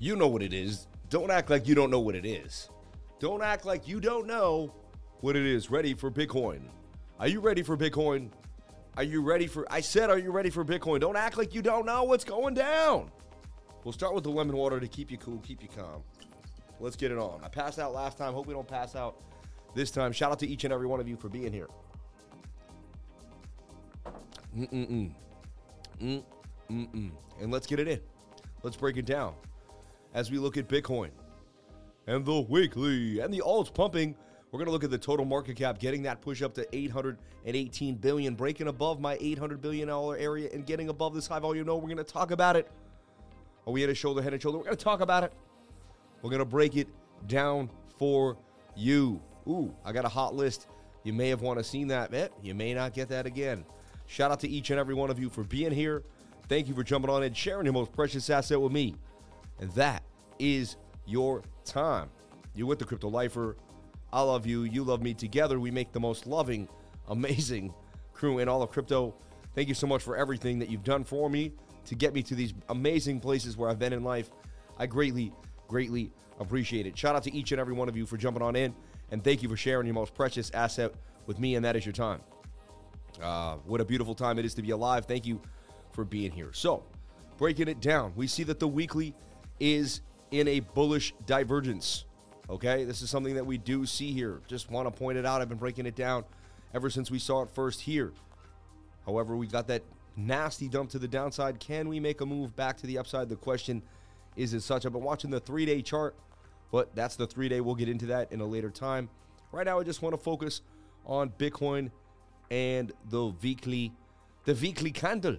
You know what it is. Don't act like you don't know what it is. Don't act like you don't know what it is. Ready for Bitcoin. Are you ready for Bitcoin? Are you ready for I said are you ready for Bitcoin? Don't act like you don't know what's going down. We'll start with the lemon water to keep you cool, keep you calm. Let's get it on. I passed out last time. Hope we don't pass out this time. Shout out to each and every one of you for being here. Mm-mm-mm. Mm-mm-mm. And let's get it in. Let's break it down as we look at Bitcoin and the weekly and the alts pumping. We're going to look at the total market cap, getting that push up to 818 billion, breaking above my 800 billion dollar area and getting above this high volume. No, we're going to talk about it. Are we at a shoulder, head and shoulder? We're going to talk about it. We're going to break it down for you. Ooh, I got a hot list. You may have want to seen that. You may not get that again. Shout out to each and every one of you for being here. Thank you for jumping on and sharing your most precious asset with me. And that is your time. You're with the Crypto Lifer. I love you. You love me. Together, we make the most loving, amazing crew in all of crypto. Thank you so much for everything that you've done for me to get me to these amazing places where I've been in life. I greatly, greatly appreciate it. Shout out to each and every one of you for jumping on in, and thank you for sharing your most precious asset with me, and that is your time. Uh, what a beautiful time it is to be alive. Thank you for being here. So, breaking it down, we see that the weekly is in a bullish divergence. Okay, this is something that we do see here. Just want to point it out. I've been breaking it down ever since we saw it first here. However, we got that nasty dump to the downside. Can we make a move back to the upside? The question is as such. I've been watching the three day chart, but that's the three day. We'll get into that in a later time. Right now, I just want to focus on Bitcoin and the weekly, the weekly candle.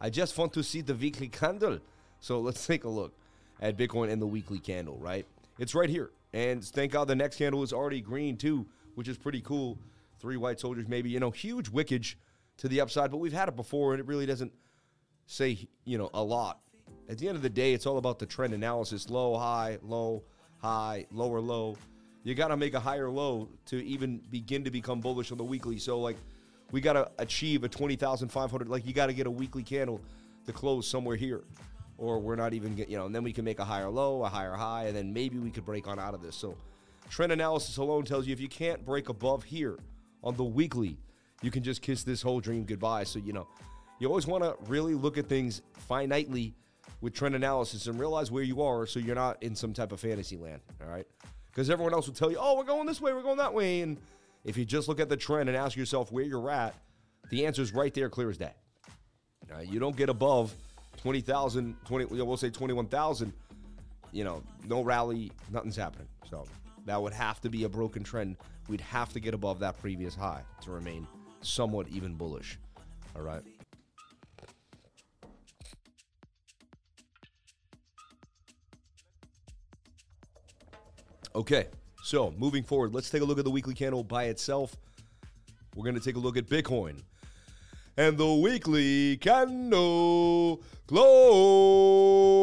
I just want to see the weekly candle. So let's take a look at Bitcoin and the weekly candle, right? It's right here. And thank God the next candle is already green too, which is pretty cool. Three white soldiers, maybe, you know, huge wickage to the upside, but we've had it before and it really doesn't say, you know, a lot. At the end of the day, it's all about the trend analysis low, high, low, high, lower, low. You got to make a higher low to even begin to become bullish on the weekly. So, like, we got to achieve a 20,500. Like, you got to get a weekly candle to close somewhere here or we're not even get, you know, and then we can make a higher low, a higher high, and then maybe we could break on out of this. So trend analysis alone tells you if you can't break above here on the weekly, you can just kiss this whole dream goodbye. So, you know, you always want to really look at things finitely with trend analysis and realize where you are so you're not in some type of fantasy land. All right. Because everyone else will tell you, oh, we're going this way, we're going that way. And if you just look at the trend and ask yourself where you're at, the answer is right there, clear as day. you don't get above 20,000, 20, we'll say 21,000, you know, no rally, nothing's happening. So that would have to be a broken trend. We'd have to get above that previous high to remain somewhat even bullish. All right. Okay, so moving forward, let's take a look at the weekly candle by itself. We're going to take a look at Bitcoin and the weekly candle glow.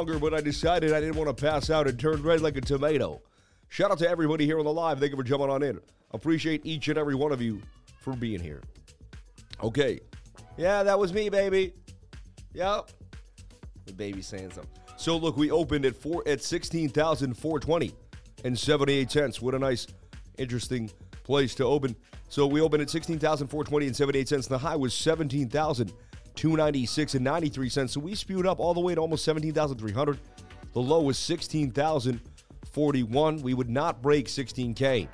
Longer, but I decided I didn't want to pass out and turn red like a tomato. Shout out to everybody here on the live. Thank you for jumping on in. Appreciate each and every one of you for being here. Okay. Yeah, that was me, baby. Yep. The baby saying something. So look, we opened at four at sixteen thousand four twenty and seventy eight cents. What a nice, interesting place to open. So we opened at sixteen thousand four twenty and seventy eight cents. The high was seventeen thousand 296 and 93 cents. So we spewed up all the way to almost 17,300. The low was 16,041. We would not break 16K.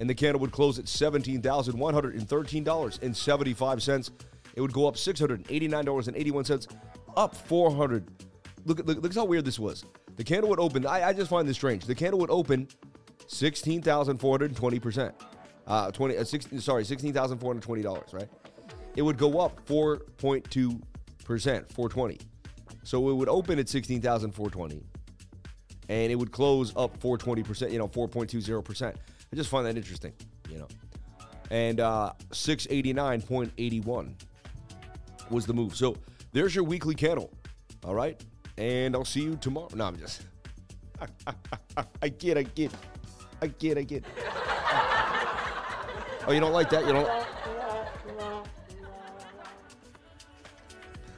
And the candle would close at $17,113.75. It would go up $689.81, up 400. Look, at look, look how weird this was. The candle would open, I, I just find this strange. The candle would open 16,420%. Uh, 20, uh, 16, sorry, $16,420, right? It would go up 4.2%, 420. So it would open at 16,420. and it would close up 420%, you know, 4.20%. I just find that interesting, you know. And uh, 689.81 was the move. So there's your weekly candle. All right. And I'll see you tomorrow. No, I'm just. I get, I get. I get, I get. oh, you don't like that? You don't.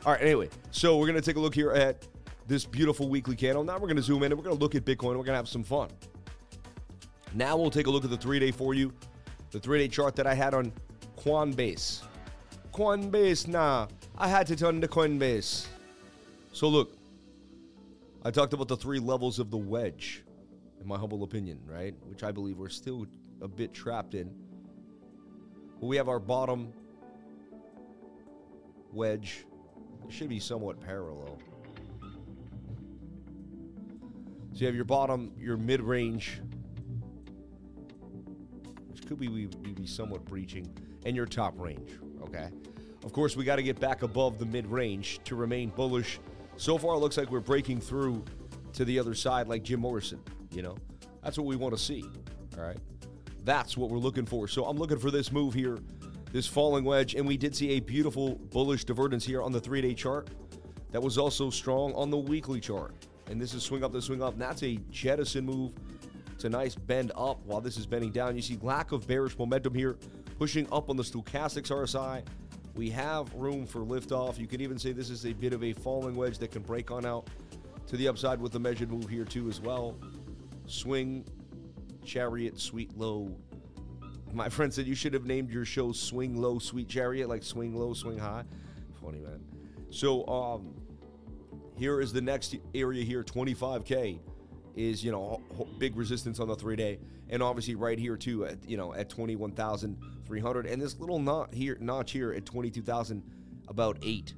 All right, anyway, so we're going to take a look here at this beautiful weekly candle. Now we're going to zoom in and we're going to look at Bitcoin. We're going to have some fun. Now we'll take a look at the three day for you, the three day chart that I had on Coinbase. Coinbase, nah, I had to turn to Coinbase. So look, I talked about the three levels of the wedge, in my humble opinion, right? Which I believe we're still a bit trapped in. Well, we have our bottom wedge. It should be somewhat parallel. So you have your bottom, your mid range, which could be we, be somewhat breaching, and your top range. Okay. Of course, we got to get back above the mid range to remain bullish. So far, it looks like we're breaking through to the other side, like Jim Morrison. You know, that's what we want to see. All right. That's what we're looking for. So I'm looking for this move here, this falling wedge, and we did see a beautiful bullish divergence here on the three day chart. That was also strong on the weekly chart and this is swing up, this swing up. And that's a jettison move. It's a nice bend up while this is bending down. You see lack of bearish momentum here, pushing up on the stochastics RSI. We have room for liftoff. You could even say this is a bit of a falling wedge that can break on out to the upside with the measured move here too as well. Swing, chariot, sweet low. My friend said you should have named your show Swing Low, Sweet Chariot, like swing low, swing high. Funny man. So um, here is the next area here, 25K is, you know, big resistance on the three day. And obviously right here too at, you know, at 21,300. And this little here, notch here at 22,000, about eight.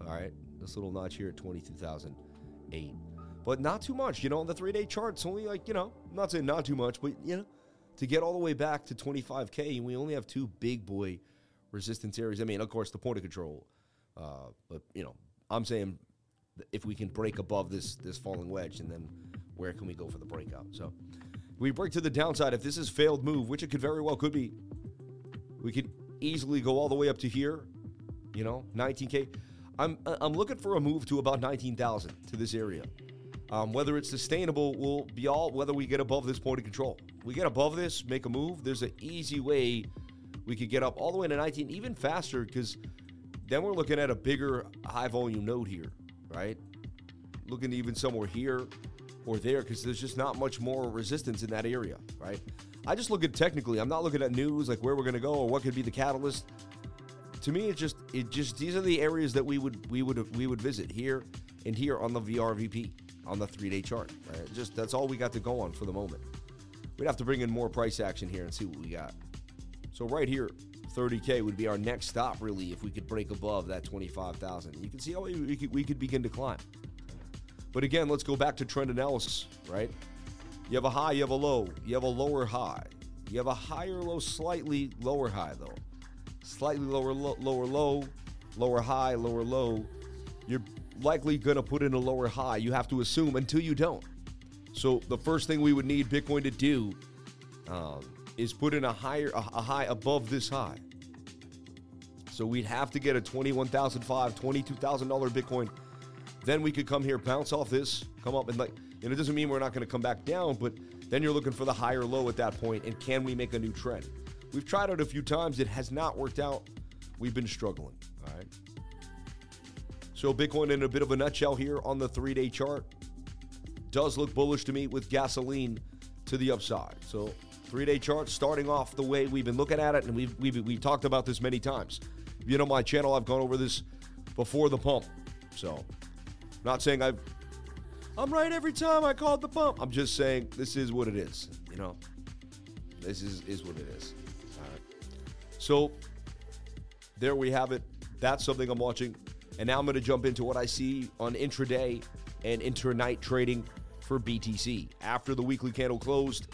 All right. This little notch here at 22,008. But not too much, you know, on the three day chart, it's only like, you know, I'm not saying not too much, but, you know, to get all the way back to 25K, and we only have two big boy resistance areas. I mean, of course, the point of control. Uh, but, you know, I'm saying if we can break above this this falling wedge, and then where can we go for the breakout? So we break to the downside. If this is failed move, which it could very well could be, we could easily go all the way up to here. You know, 19k. I'm I'm looking for a move to about 19,000 to this area. Um, whether it's sustainable will be all whether we get above this point of control. We get above this, make a move. There's an easy way we could get up all the way to 19, even faster, because then we're looking at a bigger high volume node here right? Looking even somewhere here or there because there's just not much more resistance in that area, right? I just look at technically. I'm not looking at news like where we're to go or what could be the catalyst. To me, it's just it just these are the areas that we would we would we would visit here and here on the VRVP on the three day chart. Right? Just that's all we got to go on for the moment. We'd have to bring in more price action here and see what we got. So right here, 30K would be our next stop, really, if we could break above that 25,000. You can see how we, could, we could begin to climb. But again, let's go back to trend analysis, right? You have a high, you have a low, you have a lower high. You have a higher low, slightly lower high, though. Slightly lower, low, lower low, lower high, lower low. You're likely to put in a lower high. You have to assume until you don't. So the first thing we would need Bitcoin to do um, is put in a higher a high above this high. So we'd have to get a $21,005, $22,000 Bitcoin. Then we could come here, bounce off this, come up and like, and it doesn't mean we're not going to come back down, but then you're looking for the higher low at that point, and can we make a new trend? We've tried it a few times. It has not worked out. We've been struggling. All right. So Bitcoin in a bit of a nutshell here on the three-day chart does look bullish to me with gasoline to the upside. So Three day chart starting off the way we've been looking at it, and we've, we've, we've talked about this many times. If you know my channel, I've gone over this before the pump. So, not saying I've I'm right every time I called the pump. I'm just saying this is what it is. You know, this is is what it is. All right. So there we have it. That's something I'm watching. And now I'm going to jump into what I see on intraday and internight trading for BTC. After the weekly candle closed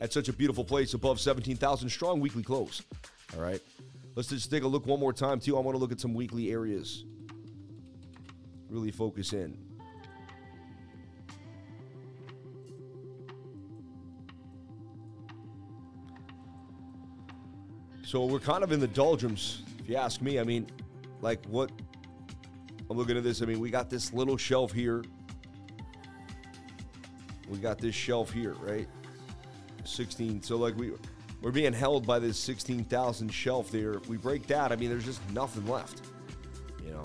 at such a beautiful place above 17,000, strong weekly close. All right. Let's just take a look one more time, too. I want to look at some weekly areas. Really focus in. So we're kind of in the doldrums, if you ask me. I mean, like what? I'm looking at this. I mean, we got this little shelf here we got this shelf here, right? 16. So like we we're being held by this 16,000 shelf there. If we break that, I mean, there's just nothing left. You know,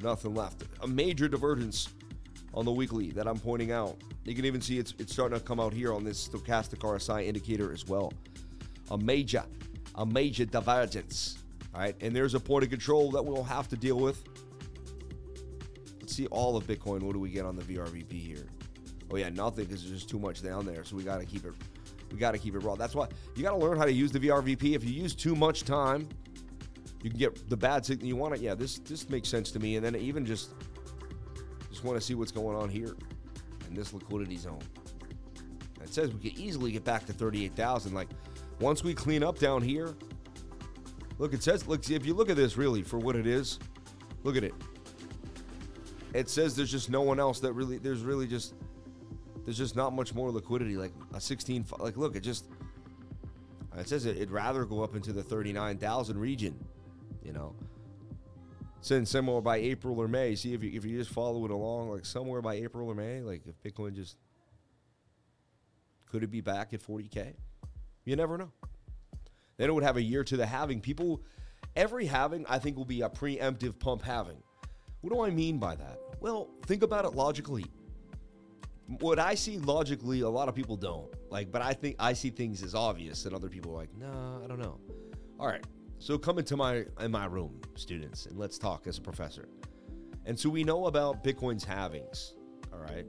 nothing left. A major divergence on the weekly that I'm pointing out. You can even see it's, it's starting to come out here on this stochastic RSI indicator as well. A major, a major divergence. All right, and there's a point of control that we'll have to deal with. Let's see all of Bitcoin. What do we get on the VRVP here? Oh yeah, nothing because there's just too much down there. So we got to keep it we got to keep it raw. That's why you got to learn how to use the VRVP. If you use too much time, you can get the bad signal you want it. Yeah, this this makes sense to me. And then even just just want to see what's going on here in this liquidity zone. It says we could easily get back to 38,000. Like once we clean up down here, look, it says look if you look at this really for what it is, look at it. It says there's just no one else that really there's really just there's just not much more liquidity. Like a 16, like look, it just it says it, would rather go up into the 39,000 region, you know. Since somewhere by April or May, see if you if you just follow it along, like somewhere by April or May, like if Bitcoin just could it be back at 40k? You never know. Then it would have a year to the halving. People, every halving, I think, will be a preemptive pump halving. What do I mean by that? Well, think about it logically what I see logically, a lot of people don't. Like, but I think I see things as obvious, and other people are like, no, nah, I don't know. All right, so come into my in my room, students, and let's talk as a professor. And so we know about Bitcoin's halvings. All right,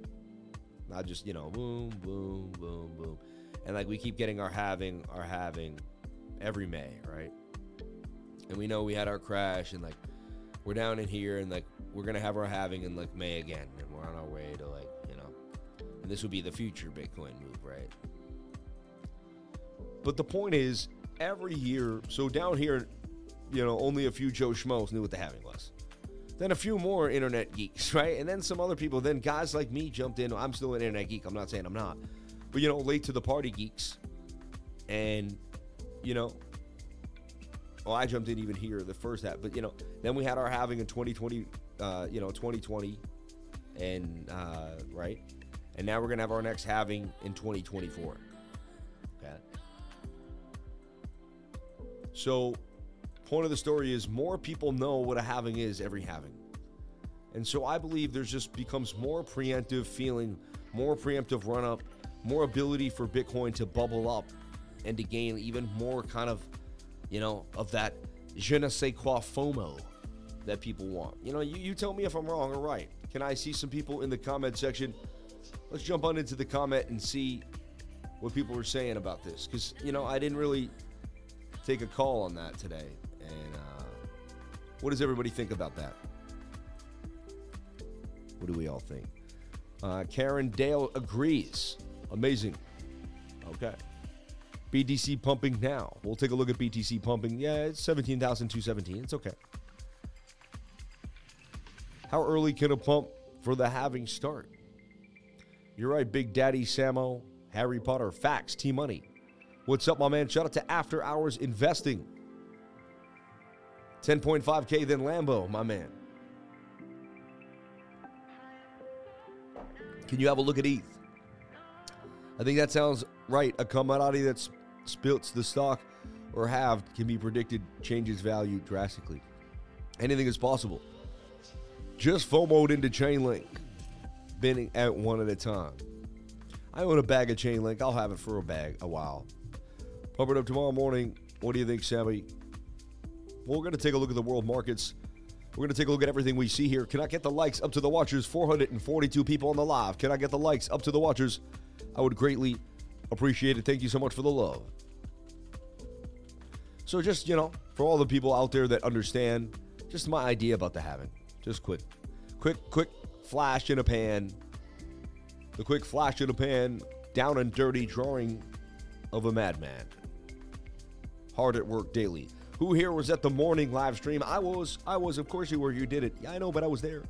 not just you know, boom, boom, boom, boom, and like we keep getting our halving, our halving every May, right? And we know we had our crash, and like we're down in here, and like we're gonna have our halving in like May again, and we're on our way to like and this would be the future Bitcoin move, right? But the point is, every year, so down here, you know, only a few Joe Schmoes knew what the halving was. Then a few more internet geeks, right? And then some other people. Then guys like me jumped in. I'm still an internet geek. I'm not saying I'm not. But, you know, late to the party geeks. And, you know, well, I jumped in even here, the first half. But, you know, then we had our halving in 2020, uh, you know, 2020. And, uh, right? And now we're going to have our next halving in 2024. Okay. So, point of the story is more people know what a halving is every halving. And so I believe there's just becomes more preemptive feeling, more preemptive run up, more ability for Bitcoin to bubble up and to gain even more kind of, you know, of that je ne sais quoi FOMO that people want. You know, you, you tell me if I'm wrong or right. Can I see some people in the comment section let's jump on into the comment and see what people were saying about this. Because, you know, I didn't really take a call on that today. And uh, what does everybody think about that? What do we all think? Uh, Karen Dale agrees. Amazing. Okay. BTC pumping now. We'll take a look at BTC pumping. Yeah, it's 17,217. It's okay. How early can a pump for the halving start? You're right, Big Daddy Samo, Harry Potter, Facts, T Money. What's up, my man? Shout out to After Hours Investing. 10.5K, then Lambo, my man. Can you have a look at ETH? I think that sounds right. A commodity that splits the stock or halved can be predicted changes value drastically. Anything is possible. Just FOMOed into Chainlink bending at one at a time. I own a bag of Chainlink. I'll have it for a bag a while. Pump it up tomorrow morning. What do you think, Sammy? We're going to take a look at the world markets. We're going to take a look at everything we see here. Can I get the likes up to the watchers? 442 people on the live. Can I get the likes up to the watchers? I would greatly appreciate it. Thank you so much for the love. So, just, you know, for all the people out there that understand, just my idea about the halving. Just quick, quick, quick flash in a pan. The quick flash in a pan, down and dirty drawing of a madman. Hard at work daily. Who here was at the morning live stream? I was. I was. Of course you were. You did it. Yeah, I know, but I was there.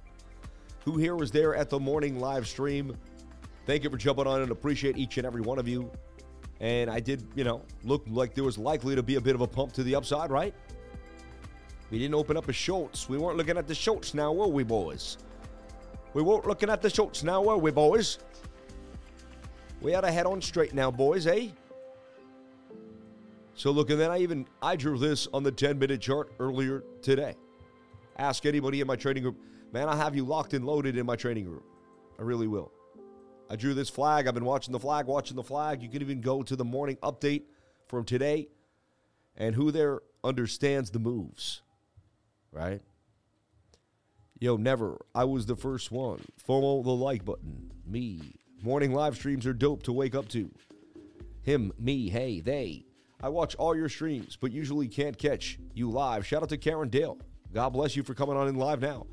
Who here was there at the morning live stream? Thank you for jumping on and appreciate each and every one of you. And I did, you know, look like there was likely to be a bit of a pump to the upside, right? We didn't open up a shorts. We weren't looking at the shorts now, were we, boys? We weren't looking at the shorts now, were we, boys? We had a head on straight now, boys, eh? So look, and then I even I drew this on the 10 minute chart earlier today. Ask anybody in my trading group, man, I have you locked and loaded in my trading group. I really will. I drew this flag. I've been watching the flag, watching the flag. You can even go to the morning update from today and who there understands the moves, right? Yo, never. I was the first one. FOMO the like button. Me. Morning live streams are dope to wake up to. Him, me, hey, they. I watch all your streams, but usually can't catch you live. Shout out to Karen Dale. God bless you for coming on in live now.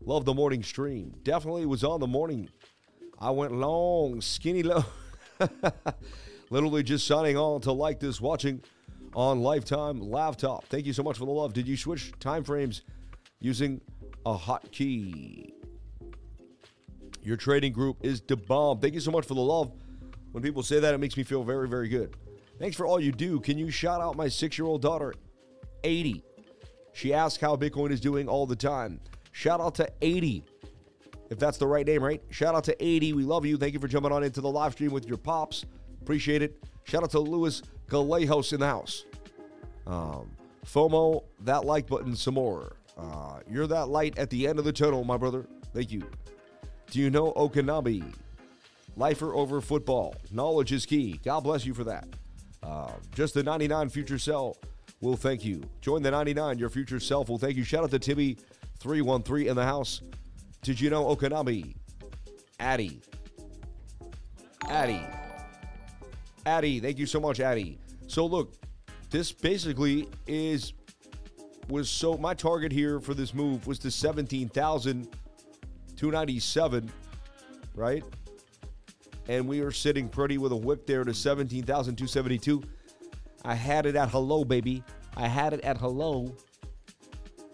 Love the morning stream. Definitely was on the morning. I went long, skinny low. Literally just signing on to like this, watching on Lifetime Laptop. Thank you so much for the love. Did you switch time frames using a hotkey? Your trading group is the bomb. Thank you so much for the love. When people say that, it makes me feel very, very good. Thanks for all you do. Can you shout out my six year old daughter, Addy? She asks how Bitcoin is doing all the time. Shout out to Addy. If that's the right name, right? Shout out to Addy. We love you. Thank you for jumping on into the live stream with your pops. Appreciate it. Shout out to Louis Galejos in the house. Um, FOMO, that like button some more. Uh, you're that light at the end of the tunnel, my brother. Thank you. Do you know Okanabe? Lifer over football. Knowledge is key. God bless you for that. Uh, just the 99 future self will thank you. Join the 99, your future self will thank you. Shout out to Tibby313 in the house. Did you know Okanabe? Addy. Addy. Addy. Thank you so much, Addy. So look, this basically is was so my target here for this move was to 17,297, right? And we are sitting pretty with a whip there to 17,272. I had it at hello, baby. I had it at hello.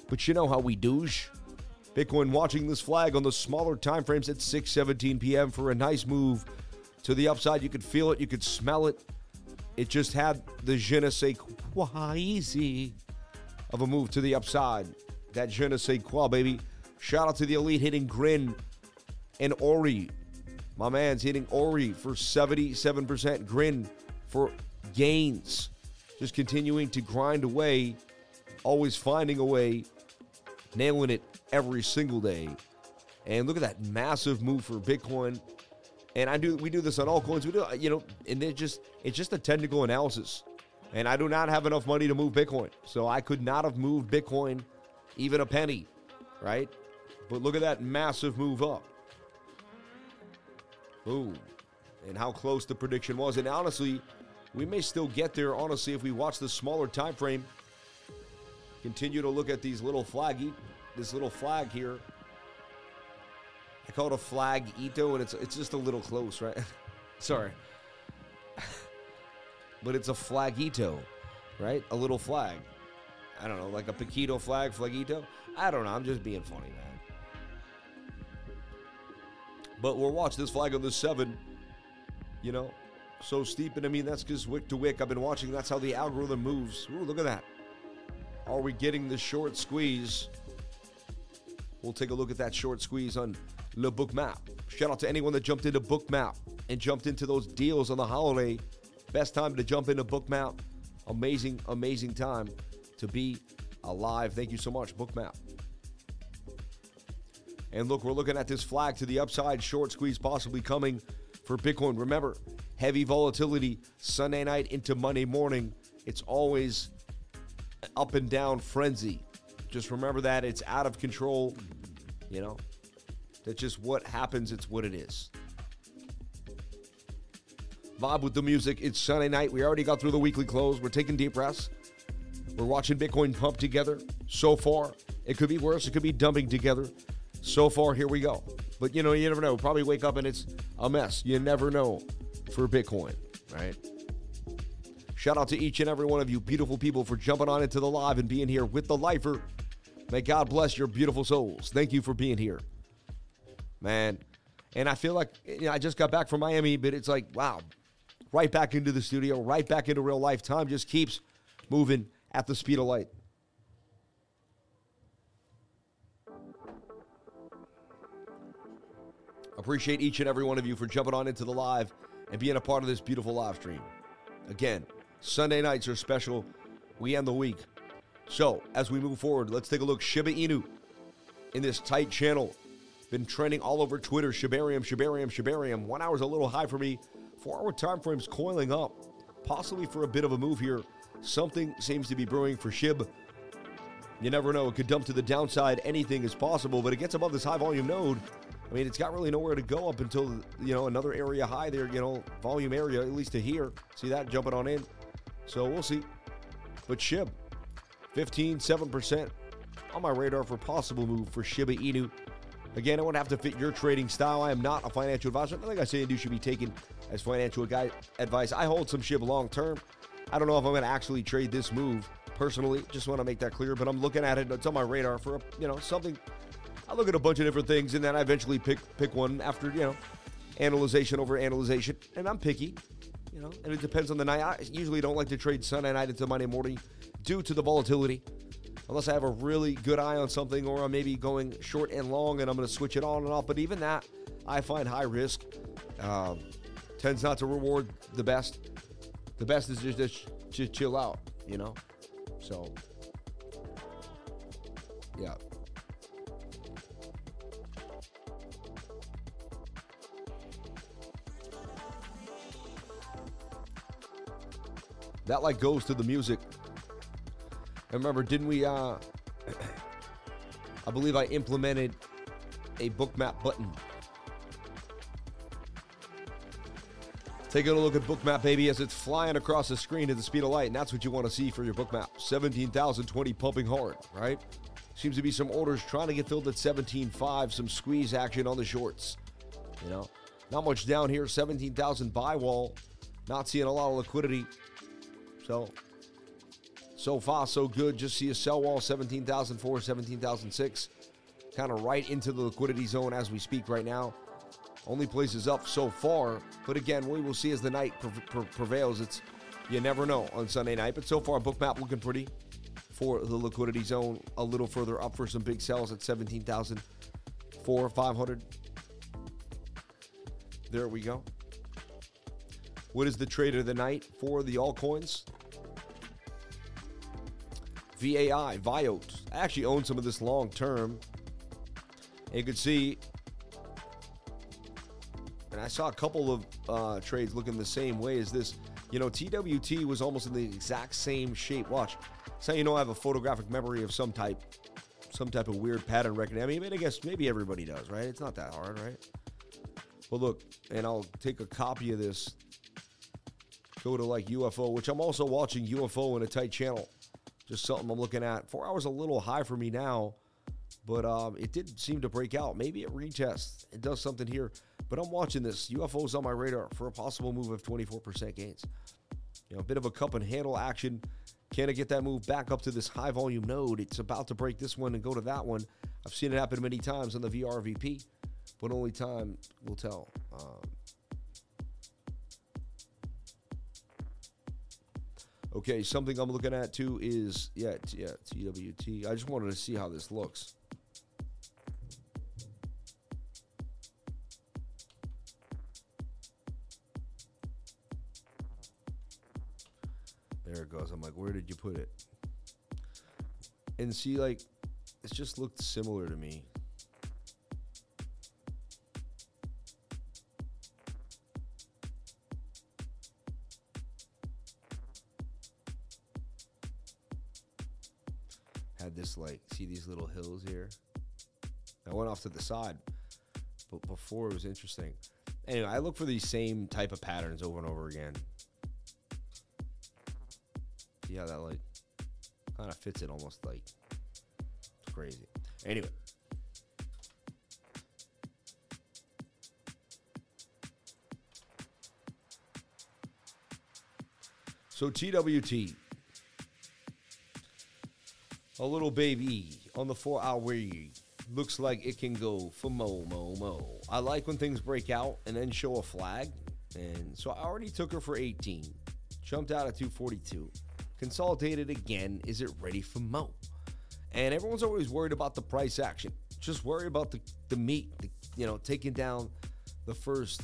But you know how we douche. Bitcoin watching this flag on the smaller time frames at 6:17 p.m. for a nice move to the upside. You could feel it, you could smell it. It just had the je ne sais quoi easy of a move to the upside. That je ne sais quoi, baby. Shout out to the elite hitting Grin and Ori. My man's hitting Ori for 77%. Grin for gains. Just continuing to grind away, always finding a way, nailing it every single day. And look at that massive move for Bitcoin. And I do we do this on all coins. We do you know, and it just it's just a technical analysis. And I do not have enough money to move Bitcoin. So I could not have moved Bitcoin even a penny, right? But look at that massive move up. Boom. And how close the prediction was. And honestly, we may still get there, honestly, if we watch the smaller time frame. Continue to look at these little flag, this little flag here. I call it a flag Ito, and it's it's just a little close, right? Sorry. But it's a flagito, right? A little flag. I don't know, like a Paquito flag, flagito. I don't know. I'm just being funny, man. But we'll watch this flag on the seven. You know, so steep, and I mean that's because wick to wick. I've been watching. That's how the algorithm moves. Ooh, look at that. Are we getting the short squeeze? We'll take a look at that short squeeze on Le Bookmap. Shout out to anyone that jumped into Bookmap and jumped into those deals on the holiday. Best time to jump into Bookmap. Amazing, amazing time to be alive. Thank you so much, Bookmap. And look, we're looking at this flag to the upside, short squeeze possibly coming for Bitcoin. Remember, heavy volatility Sunday night into Monday morning. It's always up and down frenzy. Just remember that it's out of control. You know, that's just what happens. It's what it is. Vibe with the music. It's Sunday night. We already got through the weekly close. We're taking deep breaths. We're watching Bitcoin pump together. So far, it could be worse. It could be dumping together. So far, here we go. But you know, you never know. Probably wake up and it's a mess. You never know for Bitcoin, right? Shout out to each and every one of you beautiful people for jumping on into the live and being here with the lifer. May God bless your beautiful souls. Thank you for being here. Man, and I feel like you know, I just got back from Miami, but it's like, wow, right back into the studio, right back into real life. Time just keeps moving at the speed of light. Appreciate each and every one of you for jumping on into the live and being a part of this beautiful live stream. Again, Sunday nights are special. We end the week. So, as we move forward, let's take a look. Shiba Inu in this tight channel. Been trending all over Twitter. Shibarium, Shibarium, Shibarium. One hour's a little high for me. Four hour time frame's coiling up, possibly for a bit of a move here. Something seems to be brewing for Shib. You never know. It could dump to the downside. Anything is possible, but it gets above this high volume node. I mean, it's got really nowhere to go up until, you know, another area high there, you know, volume area, at least to here. See that jumping on in? So we'll see. But Shib, 15, 7% on my radar for possible move for Shiba Inu. Again, I won't have to fit your trading style. I am not a financial advisor. Nothing I say and do should be taken as financial guy, advice. I hold some SHIB long term. I don't know if I'm going to actually trade this move personally. Just want to make that clear. But I'm looking at it. It's on my radar for you know something. I look at a bunch of different things, and then I eventually pick pick one after you know analyzation over analyzation. And I'm picky, you know. And it depends on the night. I usually don't like to trade Sunday night into Monday morning due to the volatility unless I have a really good eye on something or I'm maybe going short and long and I'm going to switch it on and off. But even that, I find high risk. Um, tends not to reward the best. The best is just, just chill out, you know? So, yeah. That like goes to the music and remember, didn't we? Uh, I believe I implemented a bookmap button. Taking a look at bookmap, baby, as it's flying across the screen at the speed of light, and that's what you want to see for your bookmap. 17,020 pumping hard, right? Seems to be some orders trying to get filled at 17.5, some squeeze action on the shorts. You know, not much down here, 17,000 buy wall, not seeing a lot of liquidity. So so far, so good. Just see a sell wall 17,004, 17,006. Kind of right into the liquidity zone as we speak right now. Only places up so far. But again, we will see as the night prevails. It's you never know on Sunday night. But so far, bookmap looking pretty for the liquidity zone. A little further up for some big sells at 17,004, 500. There we go. What is the trade of the night for the altcoins? VAI, Vaiot. I actually own some of this long term. You can see, and I saw a couple of uh, trades looking the same way as this. You know, TWT was almost in the exact same shape. Watch. So you know I have a photographic memory of some type, some type of weird pattern recognition. I mean, I guess maybe everybody does, right? It's not that hard, right? Well, look, and I'll take a copy of this. Go to like UFO, which I'm also watching UFO in a tight channel. Just something I'm looking at. Four hours a little high for me now, but um, it did seem to break out. Maybe it retests. It does something here. But I'm watching this. UFO's on my radar for a possible move of 24% gains. You know, a bit of a cup and handle action. Can I get that move back up to this high volume node? It's about to break this one and go to that one. I've seen it happen many times on the VRVP, but only time will tell. Um, Okay, something I'm looking at too is yeah, yeah, TWT. I just wanted to see how this looks. Goes. I'm like, where did you put it? And see, like, it just looked similar to me. Had this like see these little hills here. I went off to the side, but before it was interesting. Anyway, I look for these same type of patterns over and over again. Yeah, that like kind of fits it almost like crazy. Anyway. So TWT a little baby on the four hour looks like it can go for mo mo mo. I like when things break out and then show a flag. And so I already took her for 18, jumped out at 242, consolidated again. Is it ready for Mo? And everyone's always worried about the price action. Just worry about the, the meat, the, you know, taking down the first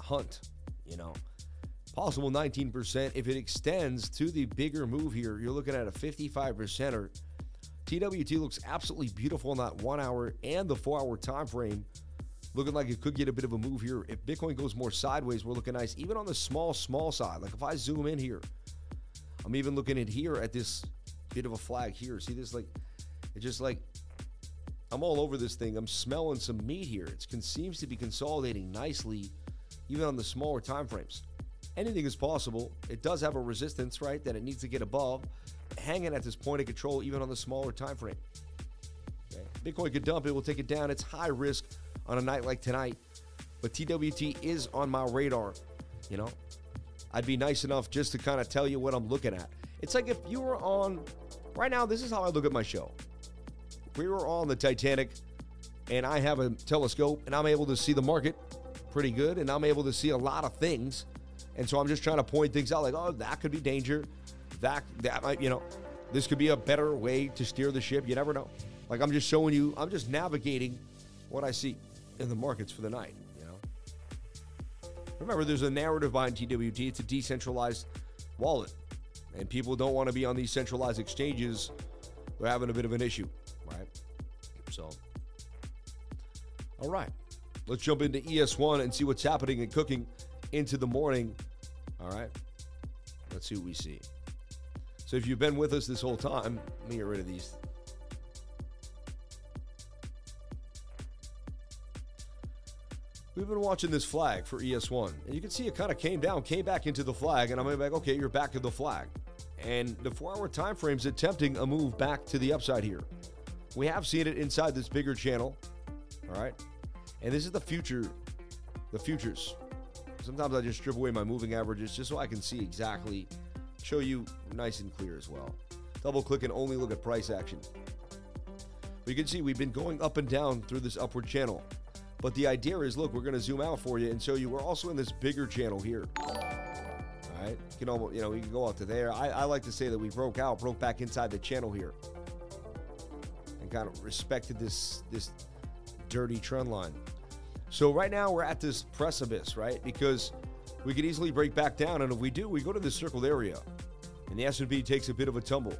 hunt, you know. Possible 19%. If it extends to the bigger move here, you're looking at a 55%er. TWT looks absolutely beautiful in that one hour and the four hour time frame looking like it could get a bit of a move here. If Bitcoin goes more sideways, we're looking nice, even on the small, small side. Like if I zoom in here, I'm even looking at here at this bit of a flag here. See this? Like, it's just like I'm all over this thing. I'm smelling some meat here. It can, seems to be consolidating nicely, even on the smaller time frames. Anything is possible. It does have a resistance, right, that it needs to get above, hanging at this point of control, even on the smaller time frame. Okay. Bitcoin could dump it. We'll take it down. It's high risk on a night like tonight. But TWT is on my radar. You know, I'd be nice enough just to kind of tell you what I'm looking at. It's like if you were on, right now, this is how I look at my show. We were on the Titanic, and I have a telescope, and I'm able to see the market pretty good, and I'm able to see a lot of things. And so I'm just trying to point things out like, oh, that could be danger. That, that might, you know, this could be a better way to steer the ship. You never know. Like I'm just showing you, I'm just navigating what I see in the markets for the night. Remember, there's a narrative behind TWT. It's a decentralized wallet, and people don't want to be on these centralized exchanges. They're having a bit of an issue, right? So, all right, let's jump into ES1 and see what's happening and cooking into the morning. All right, let's see what we see. So, if you've been with us this whole time, let me get rid of these We've been watching this flag for ES1, and you can see it kind of came down, came back into the flag, and I'm like, okay, you're back to the flag. And the four-hour time frame's is attempting a move back to the upside here. We have seen it inside this bigger channel, all right? And this is the future, the futures. Sometimes I just strip away my moving averages just so I can see exactly, show you nice and clear as well. Double click and only look at price action. But you can see we've been going up and down through this upward channel. But the idea is, look, we're going to zoom out for you and show you we're also in this bigger channel here. All right, you can almost, you know, we can go out to there. I, I like to say that we broke out, broke back inside the channel here, and kind of respected this this dirty trend line. So right now we're at this precipice, right? Because we could easily break back down, and if we do, we go to this circled area, and the S&P takes a bit of a tumble.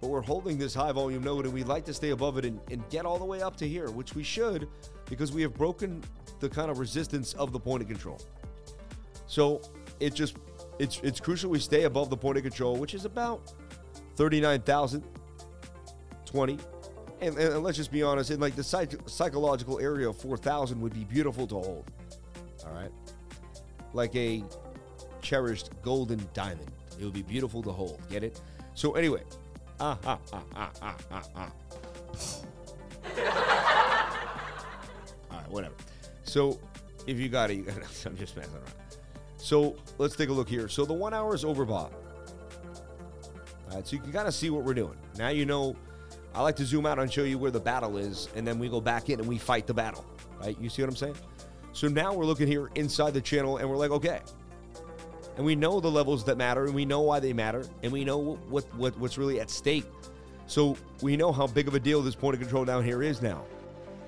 But we're holding this high volume note and we'd like to stay above it and, and get all the way up to here, which we should because we have broken the kind of resistance of the point of control. So it just it's it's crucial we stay above the point of control, which is about 39,020. And, and, let's just be honest, in like the psych- psychological area of 4,000 would be beautiful to hold. All right. Like a cherished golden diamond. It would be beautiful to hold. Get it? So, anyway. Ah, ah. whatever. So if you got it, you got it. I'm just messing around. So let's take a look here. So the one hour is overbought. All right, so you can kind of see what we're doing. Now you know. I like to zoom out and show you where the battle is, and then we go back in and we fight the battle. Right? You see what I'm saying? So now we're looking here inside the channel, and we're like, okay. And we know the levels that matter, and we know why they matter, and we know what, what what's really at stake. So we know how big of a deal this point of control down here is now.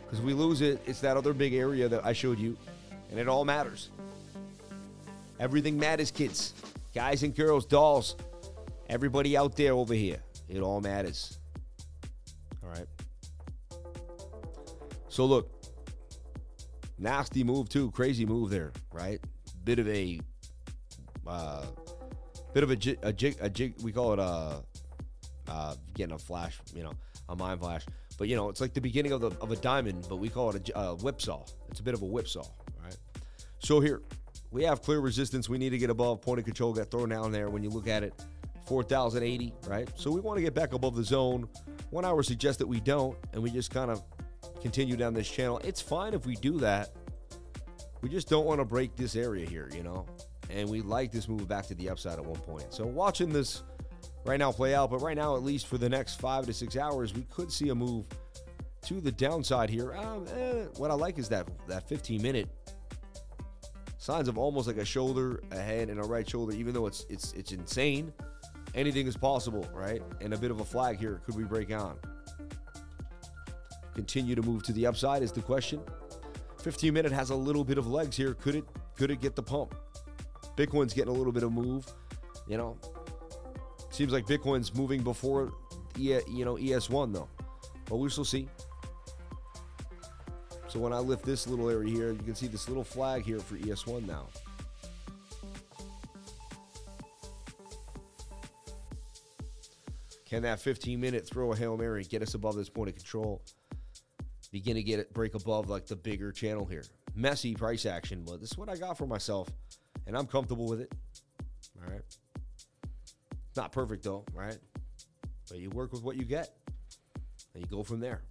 Because we lose it, it's that other big area that I showed you, and it all matters. Everything matters, kids, guys and girls, dolls, everybody out there over here. It all matters. All right. So look, nasty move too, crazy move there, right? Bit of a, uh, bit of a jig, a jig, a jig. We call it a, uh, uh, getting a flash, you know, a mind flash. But you know, it's like the beginning of the of a diamond, but we call it a, a whipsaw. It's a bit of a whipsaw, right? So here we have clear resistance. We need to get above point of control. Got thrown down there when you look at it, 4,080, right? So we want to get back above the zone. One hour suggests that we don't, and we just kind of continue down this channel. It's fine if we do that. We just don't want to break this area here, you know. And we like this move back to the upside at one point. So watching this right now play out. But right now, at least for the next five to six hours, we could see a move to the downside here. Um, eh, what I like is that that 15 minute signs of almost like a shoulder, a head, and a right shoulder. Even though it's it's it's insane, anything is possible, right? And a bit of a flag here. Could we break on? Continue to move to the upside is the question. 15 minute has a little bit of legs here. Could it could it get the pump? Bitcoin's getting a little bit of move. You know, seems like Bitcoin's moving before you know ES1 though, but we shall see. So when I lift this little area here, you can see this little flag here for ES1 now. Can that 15 minute throw a Hail Mary get us above this point of control? Begin to get it break above like the bigger channel here. Messy price action, but this is what I got for myself, and I'm comfortable with it. All right. Not perfect though, right? But you work with what you get and you go from there.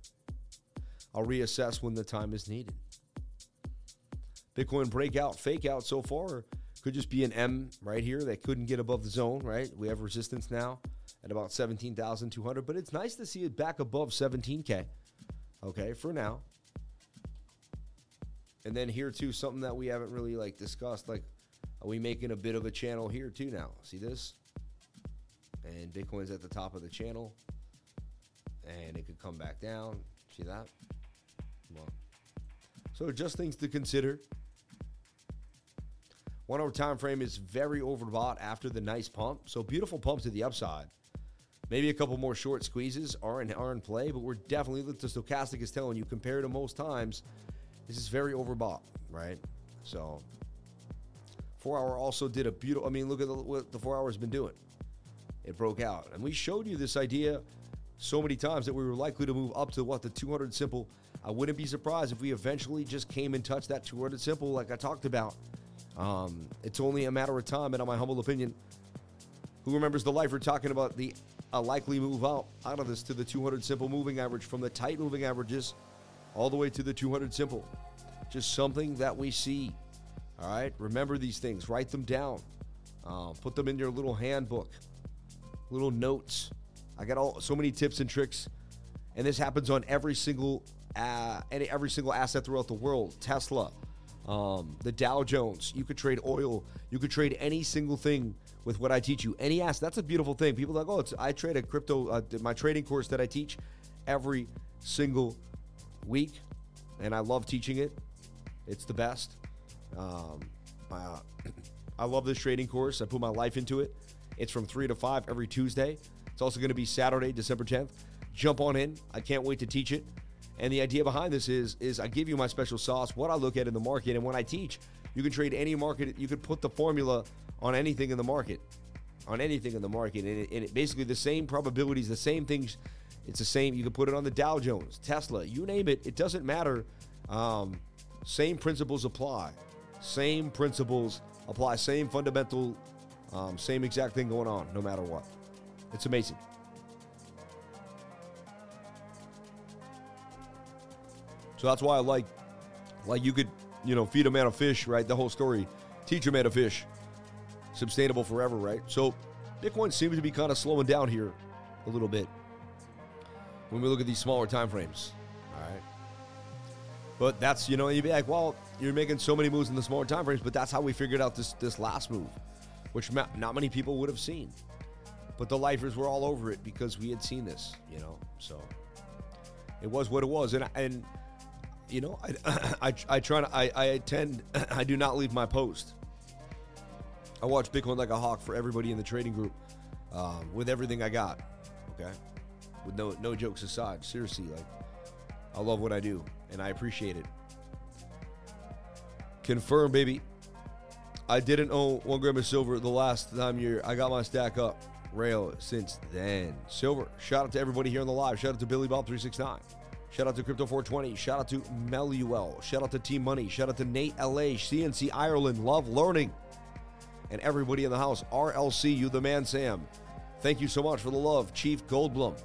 I'll reassess when the time is needed. Bitcoin breakout, fake out so far could just be an M right here that couldn't get above the zone, right? We have resistance now at about 17,200, but it's nice to see it back above 17K. Okay, for now. And then here too, something that we haven't really like discussed, like are we making a bit of a channel here too now? See this? And Bitcoin's at the top of the channel. And it could come back down. See that? Well, so just things to consider. One hour time frame is very overbought after the nice pump. So beautiful pump to the upside. Maybe a couple more short squeezes are in, are in play, but we're definitely, the stochastic is telling you, compared to most times, this is very overbought, right? So, four hour also did a beautiful, I mean, look at the, what the four Hour's been doing. It broke out. And we showed you this idea so many times that we were likely to move up to what the 200 simple. I wouldn't be surprised if we eventually just came and touched that 200 simple, like I talked about. Um, it's only a matter of time, and in my humble opinion, who remembers the lifer talking about the a likely move out out of this to the 200 simple moving average from the tight moving averages all the way to the 200 simple. Just something that we see. All right, remember these things, write them down, uh, put them in your little handbook, little notes. I got all so many tips and tricks, and this happens on every single uh, any every single asset throughout the world. Tesla, um, the Dow Jones. You could trade oil. You could trade any single thing with what I teach you. Any asset. That's a beautiful thing. People like, oh, it's, I trade a crypto. Uh, my trading course that I teach every single week, and I love teaching it. It's the best. Um, uh, I love this trading course. I put my life into it. It's from 3 to 5 every Tuesday. It's also going to be Saturday, December 10th. Jump on in. I can't wait to teach it. And the idea behind this is is I give you my special sauce, what I look at in the market, and when I teach, you can trade any market. You could put the formula on anything in the market, on anything in the market, and it, and it basically the same probabilities, the same things. It's the same. You can put it on the Dow Jones, Tesla, you name it. It doesn't matter. Um, same principles apply. Same principles apply. Same fundamental, um, same exact thing going on, no matter what. It's amazing. So that's why I like, like you could, you know, feed a man a fish, right? The whole story. Teach a man a fish. Sustainable forever, right? So Bitcoin seems to be kind of slowing down here a little bit when we look at these smaller time frames. All right. But that's, you know, you'd be like, well, you're making so many moves in the smaller time frames, but that's how we figured out this this last move, which not many people would have seen. But the lifers were all over it because we had seen this, you know. So it was what it was, and and you know, I I, I try to I I attend I do not leave my post. I watch Bitcoin like a hawk for everybody in the trading group, um, with everything I got. Okay, with no no jokes aside, seriously, like I love what I do and I appreciate it. Confirm, baby. I didn't own one gram of silver the last time you I got my stack up rail since then. Silver. Shout out to everybody here on the live. Shout out to Billy Bob 369. Shout out to Crypto 420. Shout out to Meluel. Shout out to Team Money. Shout out to Nate LA, CNC Ireland. Love learning. And everybody in the house. RLC, you the man, Sam. Thank you so much for the love, Chief Goldblum.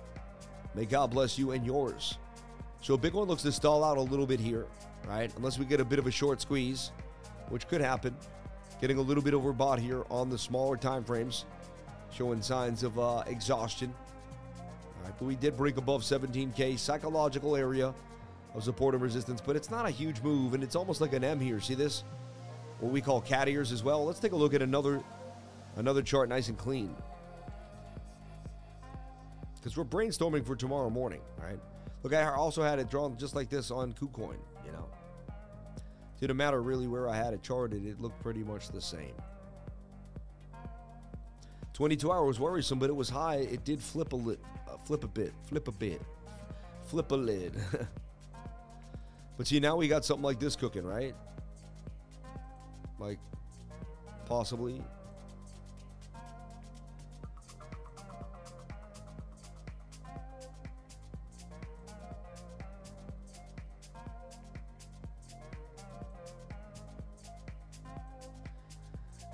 May God bless you and yours. So Bitcoin looks to stall out a little bit here, right? Unless we get a bit of a short squeeze, which could happen. Getting a little bit overbought here on the smaller time frames, showing signs of uh, exhaustion. All right, but we did break above 17K psychological area of support and resistance, but it's not a huge move, and it's almost like an M here. See this? what we call cat ears as well. Let's take a look at another another chart, nice and clean, because we're brainstorming for tomorrow morning. All right. Look, I also had it drawn just like this on KuCoin. You know, didn't matter really where I had it charted; it looked pretty much the same. 22 hour was worrisome, but it was high. It did flip a lit, uh, flip a bit, flip a bit, flip a lid. but see, now we got something like this cooking, right? Like, possibly.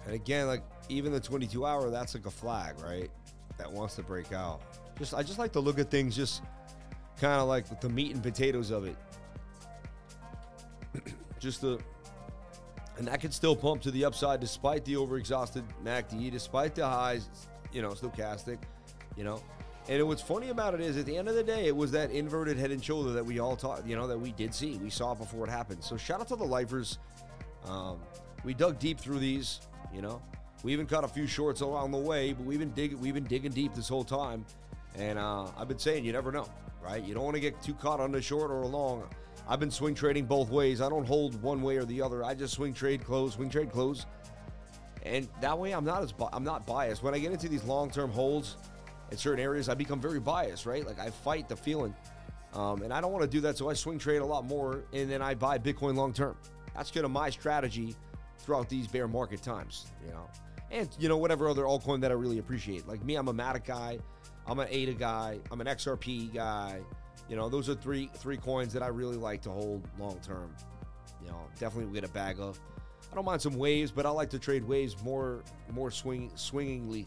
And again, like even the 22 hour, that's like a flag, right? That wants to break out. Just I just like to look at things just kind of like the meat and potatoes of it. just the and that could still pump to the upside despite the overexhausted MACD, despite the highs, you know, stochastic, you know. And what's funny about it is, at the end of the day, it was that inverted head and shoulder that we all taught, you know, that we did see. We saw before it happened. So shout out to the lifers. Um, we dug deep through these, you know. We even caught a few shorts along the way, but we've been digging, we've been digging deep this whole time. And uh, I've been saying, you never know, right? You don't want to get too caught on the short or a long. I've been swing trading both ways. I don't hold one way or the other. I just swing trade close, swing trade close, and that way I'm not as I'm not biased. When I get into these long-term holds in certain areas, I become very biased, right? Like I fight the feeling, um, and I don't want to do that. So I swing trade a lot more, and then I buy Bitcoin long-term. That's kind of my strategy throughout these bear market times, you know. And you know whatever other altcoin that I really appreciate. Like me, I'm a Matic guy. I'm an ADA guy. I'm an XRP guy. You know, those are three three coins that I really like to hold long term. You know, definitely get a bag of. I don't mind some waves, but I like to trade waves more more swing swingingly,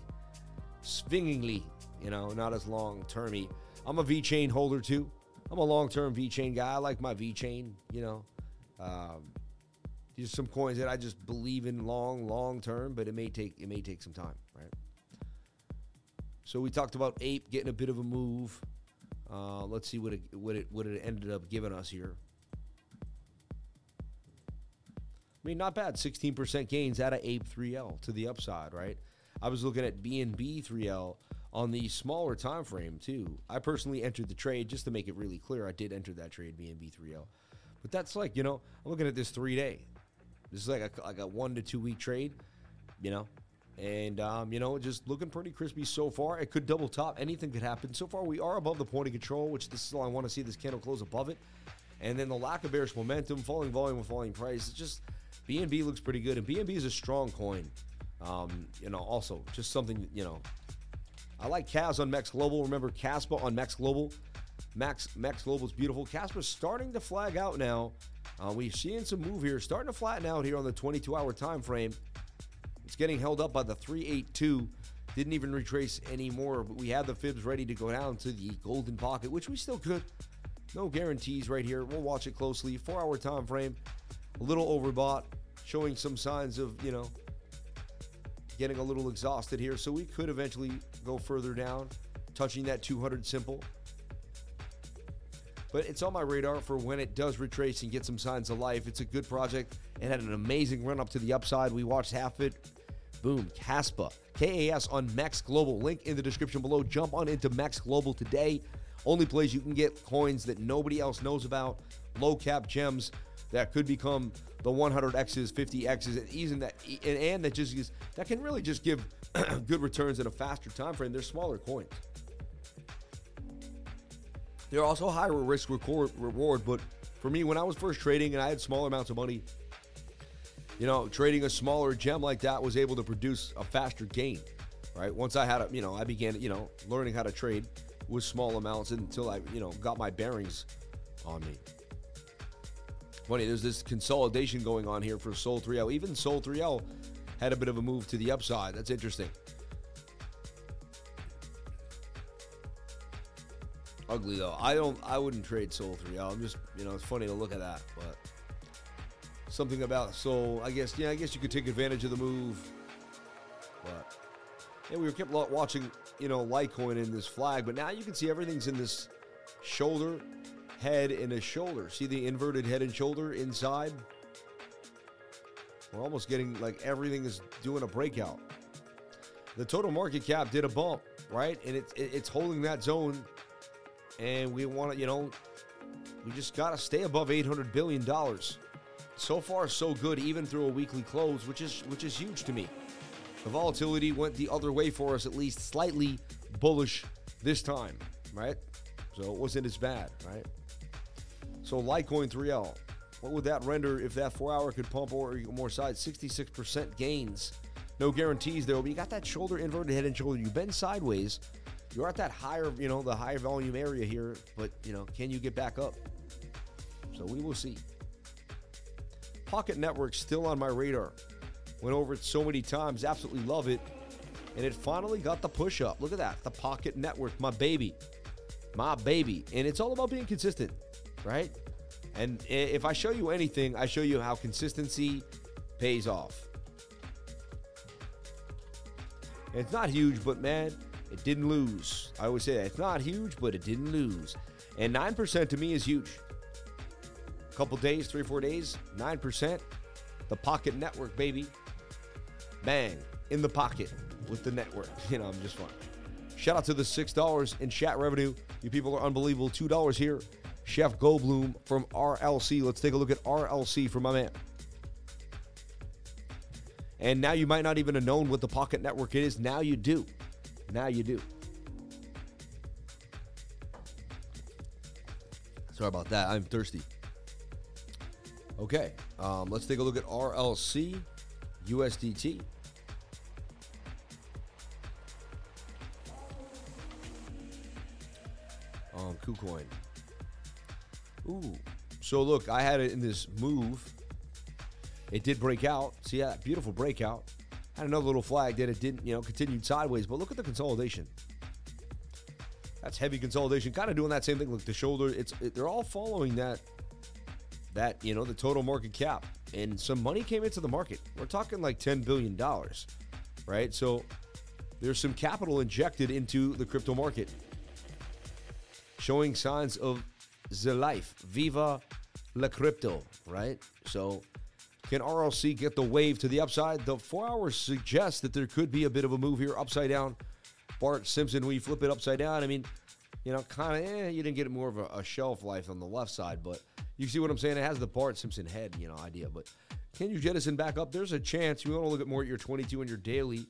swingingly. You know, not as long termy. I'm a VeChain holder too. I'm a long term VeChain guy. I like my VeChain. You know, um, these are some coins that I just believe in long long term, but it may take it may take some time, right? So we talked about Ape getting a bit of a move. Uh, let's see what it, what it what it ended up giving us here. I mean, not bad. 16% gains out of Ape 3L to the upside, right? I was looking at BNB 3L on the smaller time frame too. I personally entered the trade just to make it really clear. I did enter that trade BNB 3L, but that's like you know I'm looking at this three day. This is like a like a one to two week trade, you know. And, um, you know, just looking pretty crispy so far. It could double top. Anything could happen. So far, we are above the point of control, which this is all I want to see this candle close above it. And then the lack of bearish momentum, falling volume with falling price. It's just BNB looks pretty good. And BNB is a strong coin. Um, you know, also just something, you know, I like KAS on Max Global. Remember Kaspa on Max Global? Max Max Global is beautiful. Kaspa's starting to flag out now. Uh, we're seeing some move here, starting to flatten out here on the 22 hour time frame. It's getting held up by the 382. Didn't even retrace anymore, but we have the fibs ready to go down to the golden pocket, which we still could. No guarantees right here. We'll watch it closely. Four hour time frame, a little overbought, showing some signs of, you know, getting a little exhausted here. So we could eventually go further down, touching that 200 simple. But it's on my radar for when it does retrace and get some signs of life. It's a good project. It had an amazing run up to the upside. We watched half it Boom, Kaspa, KAS on Max Global. Link in the description below. Jump on into Max Global today. Only place you can get coins that nobody else knows about, low cap gems that could become the 100x's, 50x's, and even that, and, and that just that can really just give good returns in a faster time frame. They're smaller coins. They're also higher risk reward, but for me, when I was first trading and I had small amounts of money, you know, trading a smaller gem like that was able to produce a faster gain, right? Once I had a, you know, I began, you know, learning how to trade with small amounts until I, you know, got my bearings on me. Funny, there's this consolidation going on here for Sol 3L. Even Sol 3L had a bit of a move to the upside. That's interesting. Ugly though. I don't. I wouldn't trade Sol 3L. I'm just, you know, it's funny to look at that, but something about so I guess yeah I guess you could take advantage of the move but yeah we were kept watching you know Litecoin in this flag but now you can see everything's in this shoulder head and a shoulder see the inverted head and shoulder inside We're almost getting like everything is doing a breakout. The total market cap did a bump, right? And it's it's holding that zone. And we want to, you know, we just got to stay above 800 billion dollars. So far so good even through a weekly close, which is which is huge to me. The volatility went the other way for us at least slightly bullish this time, right? So it wasn't as bad, right? So Litecoin 3L, what would that render if that four hour could pump or more sides? 66% gains. No guarantees though, but you got that shoulder inverted head and shoulder. You bend sideways. You're at that higher, you know, the higher volume area here, but you know, can you get back up? So we will see. Pocket Network still on my radar. Went over it so many times, absolutely love it. And it finally got the push up. Look at that. The Pocket Network, my baby. My baby. And it's all about being consistent, right? And if I show you anything, I show you how consistency pays off. It's not huge, but man, it didn't lose. I always say that. It's not huge, but it didn't lose. And 9% to me is huge. A couple days, three, four days, 9%. The pocket network, baby. Bang, in the pocket with the network. You know, I'm just fun. Shout out to the $6 in chat revenue. You people are unbelievable. $2 here. Chef Goldblum from RLC. Let's take a look at RLC from my man. And now you might not even have known what the Pocket Network is. Now you do. Now you do. Sorry about that. I'm thirsty. Okay, um, let's take a look at RLC USDT. Um, KuCoin. Ooh. So look, I had it in this move. It did break out. See that beautiful breakout. Had another little flag that it didn't, you know, continued sideways. But look at the consolidation. That's heavy consolidation. Kind of doing that same thing. Look, the shoulder. It's it, they're all following that. That you know the total market cap and some money came into the market. We're talking like ten billion dollars, right? So there's some capital injected into the crypto market, showing signs of the life. Viva la crypto, right? So, can RLC get the wave to the upside? The four hours suggest that there could be a bit of a move here, upside down. Bart Simpson, when you flip it upside down, I mean, you know, kind of, eh, you didn't get more of a, a, shelf life on the left side, but you see what I'm saying? It has the Bart Simpson head, you know, idea. But can you jettison back up? There's a chance. You want to look at more at your 22 and your daily.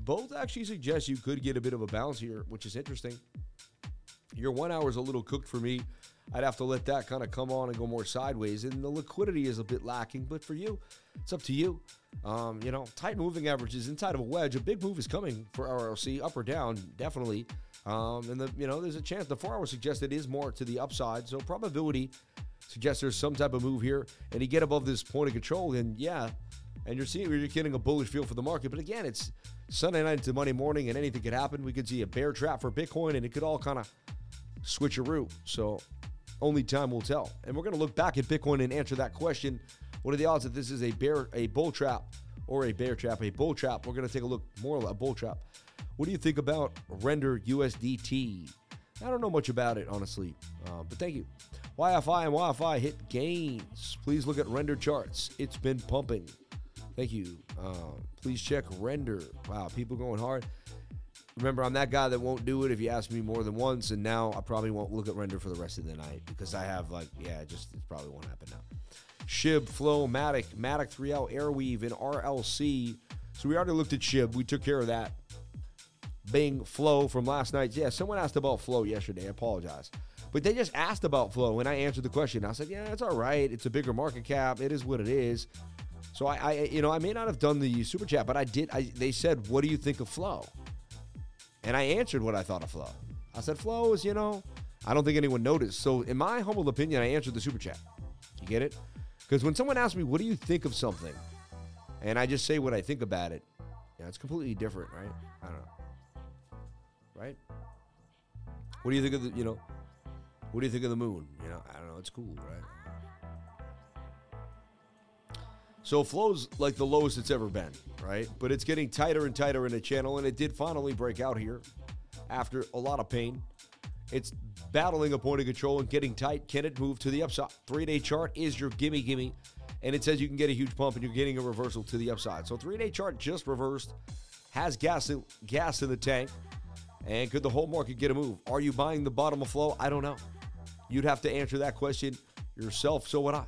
Both actually suggest you could get a bit of a bounce here, which is interesting. Your one hour is a little cooked for me. I'd have to let that kind of come on and go more sideways. And the liquidity is a bit lacking, but for you, it's up to you. Um, you know, tight moving averages inside of a wedge. A big move is coming for RLC, up or down, definitely. Um, and the you know, there's a chance the four hour suggests it is more to the upside. So probability suggests there's some type of move here. And you get above this point of control, and yeah, and you're seeing you're getting a bullish feel for the market. But again, it's Sunday night to Monday morning, and anything could happen. We could see a bear trap for Bitcoin, and it could all kind of switcheroo. So only time will tell. And we're going to look back at Bitcoin and answer that question. What are the odds that this is a bear, a bull trap, or a bear trap, a bull trap? We're going to take a look more at a bull trap. What do you think about Render USDT? I don't know much about it, honestly, uh, but thank you. YFI and YFI hit gains. Please look at Render charts. It's been pumping. Thank you. Uh, please check Render. Wow, people going hard. Remember, I'm that guy that won't do it if you ask me more than once, and now I probably won't look at render for the rest of the night because I have like, yeah, it just it probably won't happen now. Shib, Flow, Matic, Matic 3L, Arweave, and RLC. So we already looked at Shib. We took care of that. Bing, Flow from last night. Yeah, someone asked about Flow yesterday. I apologize. But they just asked about Flow, and I answered the question. I said, yeah, it's all right. It's a bigger market cap. It is what it is. So I, I you know, I may not have done the super chat, but I did. I, they said, what do you think of Flow? And I answered what I thought of Flow. I said, Flow is, you know, I don't think anyone noticed. So, in my humble opinion, I answered the super chat. You get it? Because when someone asks me, what do you think of something? And I just say what I think about it, yeah, it's completely different, right? I don't know. Right? What do you think of the, you know, what do you think of the moon? You know, I don't know. It's cool, right? So flow's like the lowest it's ever been, right? But it's getting tighter and tighter in the channel, and it did finally break out here after a lot of pain. It's battling a point of control and getting tight. Can it move to the upside? Three day chart is your gimme gimme. and it says you can get a huge pump and you're getting a reversal to the upside. So three day chart just reversed, has gas in, gas in the tank, and could the whole market get a move? Are you buying the bottom of flow? I don't know. You'd have to answer that question yourself. So would I.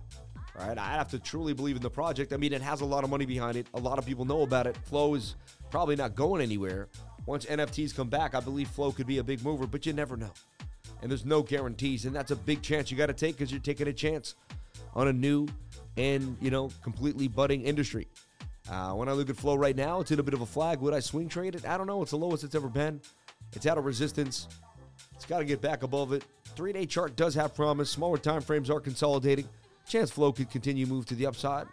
Right, I have to truly believe in the project. I mean, it has a lot of money behind it. A lot of people know about it. Flow is probably not going anywhere. Once NFTs come back, I believe Flow could be a big mover, but you never know. And there's no guarantees, and that's a big chance you got to take because you're taking a chance on a new and you know completely budding industry. Uh, when I look at Flow right now, it's in a bit of a flag. Would I swing trade it? I don't know. It's the lowest it's ever been. It's out of resistance. It's got to get back above it. Three day chart does have promise. Smaller time frames are consolidating. Chance flow could continue move to the upside.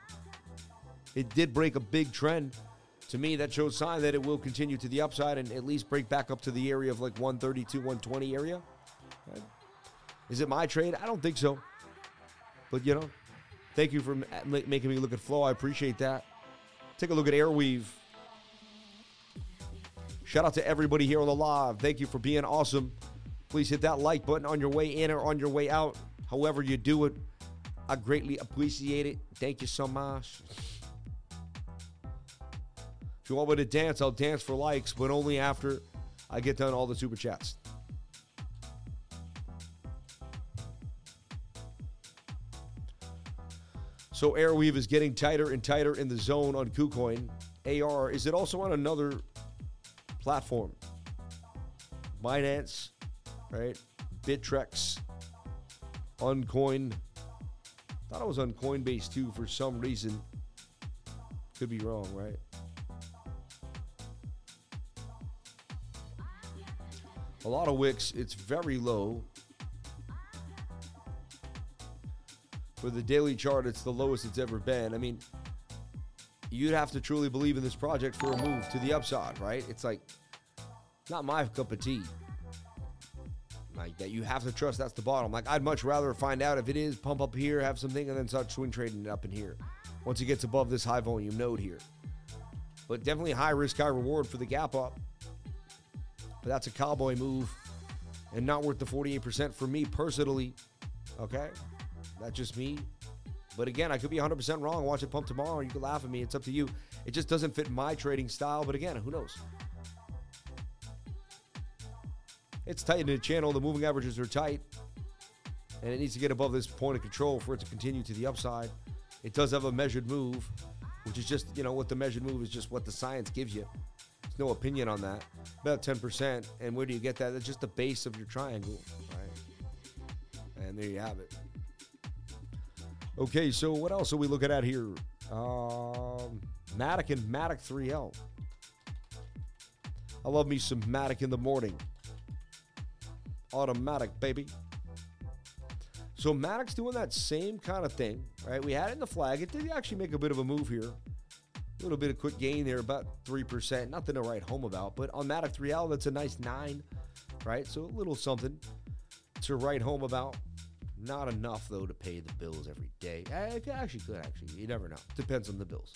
It did break a big trend. To me, that shows sign that it will continue to the upside and at least break back up to the area of like 132, 120 area. Uh, is it my trade? I don't think so. But you know, thank you for making me look at flow. I appreciate that. Take a look at Arweave. Shout out to everybody here on the live. Thank you for being awesome. Please hit that like button on your way in or on your way out. However, you do it, I greatly appreciate it. Thank you so much. If you want me to dance, I'll dance for likes, but only after I get done all the super chats. So Arweave is getting tighter and tighter in the zone on KuCoin. AR, is it also on another platform? Binance, right? Bittrex, Uncoin. Thought it was on Coinbase too for some reason. Could be wrong, right? A lot of wicks, it's very low. For the daily chart, it's the lowest it's ever been. I mean, you'd have to truly believe in this project for a move to the upside, right? It's like not my cup of tea. Like that, you have to trust that's the bottom. Like I'd much rather find out if it is pump up here, have something, and then start swing trading it up in here. Once it gets above this high volume node here, but definitely high risk, high reward for the gap up. But that's a cowboy move, and not worth the 48% for me personally. Okay. That's just me. But again, I could be 100% wrong. Watch it pump tomorrow. You can laugh at me. It's up to you. It just doesn't fit my trading style. But again, who knows? It's tight in the channel. The moving averages are tight. And it needs to get above this point of control for it to continue to the upside. It does have a measured move, which is just, you know, what the measured move is just what the science gives you. There's no opinion on that. About 10%. And where do you get that? That's just the base of your triangle, right? And there you have it. Okay, so what else are we looking at here? Um, Matic and Matic 3L. I love me some Matic in the morning. Automatic, baby. So Matic's doing that same kind of thing, right? We had it in the flag. It did actually make a bit of a move here. A little bit of quick gain there, about 3%. Nothing to write home about. But on Matic's 3L, that's a nice 9, right? So a little something to write home about. Not enough though to pay the bills every day. Eh, actually, could actually. You never know. Depends on the bills.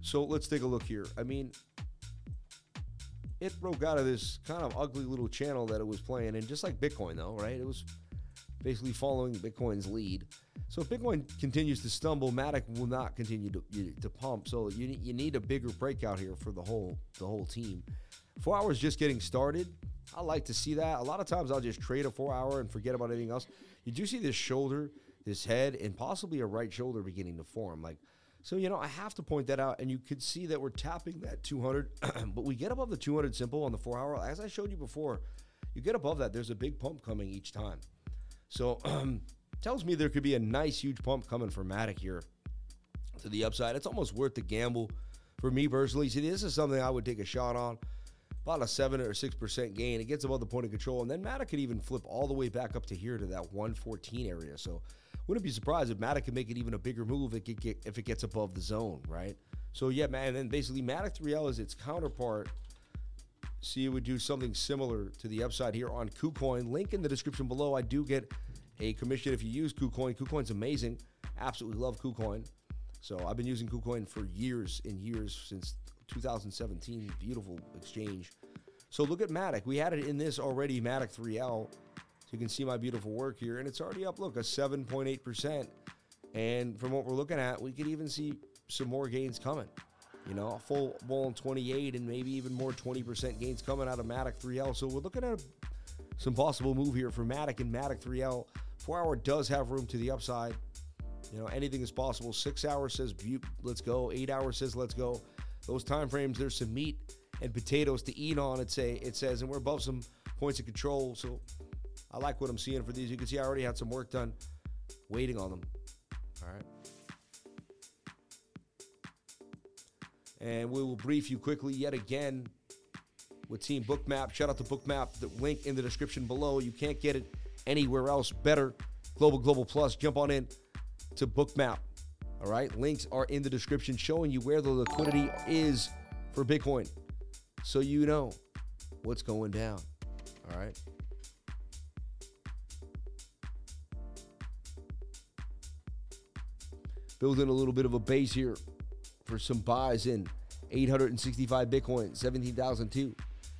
So let's take a look here. I mean, it broke out of this kind of ugly little channel that it was playing in, just like Bitcoin, though, right? It was basically following Bitcoin's lead. So if Bitcoin continues to stumble, Matic will not continue to, to pump. So you, you need a bigger breakout here for the whole the whole team. Four hours just getting started. I like to see that. A lot of times I'll just trade a four hour and forget about anything else. You do see this shoulder, this head, and possibly a right shoulder beginning to form. Like, so you know, I have to point that out, and you could see that we're tapping that 200, but we get above the 200 simple on the four hour. As I showed you before, you get above that, there's a big pump coming each time. So tells me there could be a nice huge pump coming for Matic here to the upside. It's almost worth the gamble for me personally. See, this is something I would take a shot on about a seven or six percent gain. It gets above the point of control, and then Matic could even flip all the way back up to here to that 114 area. So wouldn't be surprised if Matic could make it even a bigger move if it, get, if it gets above the zone, right? So yeah, man, and then basically Matic 3L is its counterpart. See, it would do something similar to the upside here on KuCoin. Link in the description below. I do get a commission if you use KuCoin. KuCoin's amazing. Absolutely love KuCoin. So I've been using KuCoin for years and years since 2017. Beautiful exchange. So look at Matic. We had it in this already, Matic 3L. So you can see my beautiful work here. And it's already up, look, a 7.8%. And from what we're looking at, we could even see some more gains coming. You know, a full blown 28 and maybe even more 20% gains coming out of Matic 3L. So we're looking at some possible move here for Matic and Matic 3L. Four hour does have room to the upside. You know, anything is possible. Six hours says let's go. Eight hours says let's go. Those time frames, there's some meat and potatoes to eat on. It say it says, and we're above some points of control. So I like what I'm seeing for these. You can see I already had some work done, waiting on them. All right. And we will brief you quickly yet again with Team Bookmap. Shout out to Bookmap. The link in the description below. You can't get it anywhere else better. Global Global Plus. Jump on in to Bookmap. All right. Links are in the description showing you where the liquidity is for Bitcoin. So you know what's going down. All right. Building a little bit of a base here for some buys in 865 Bitcoin, 17,002.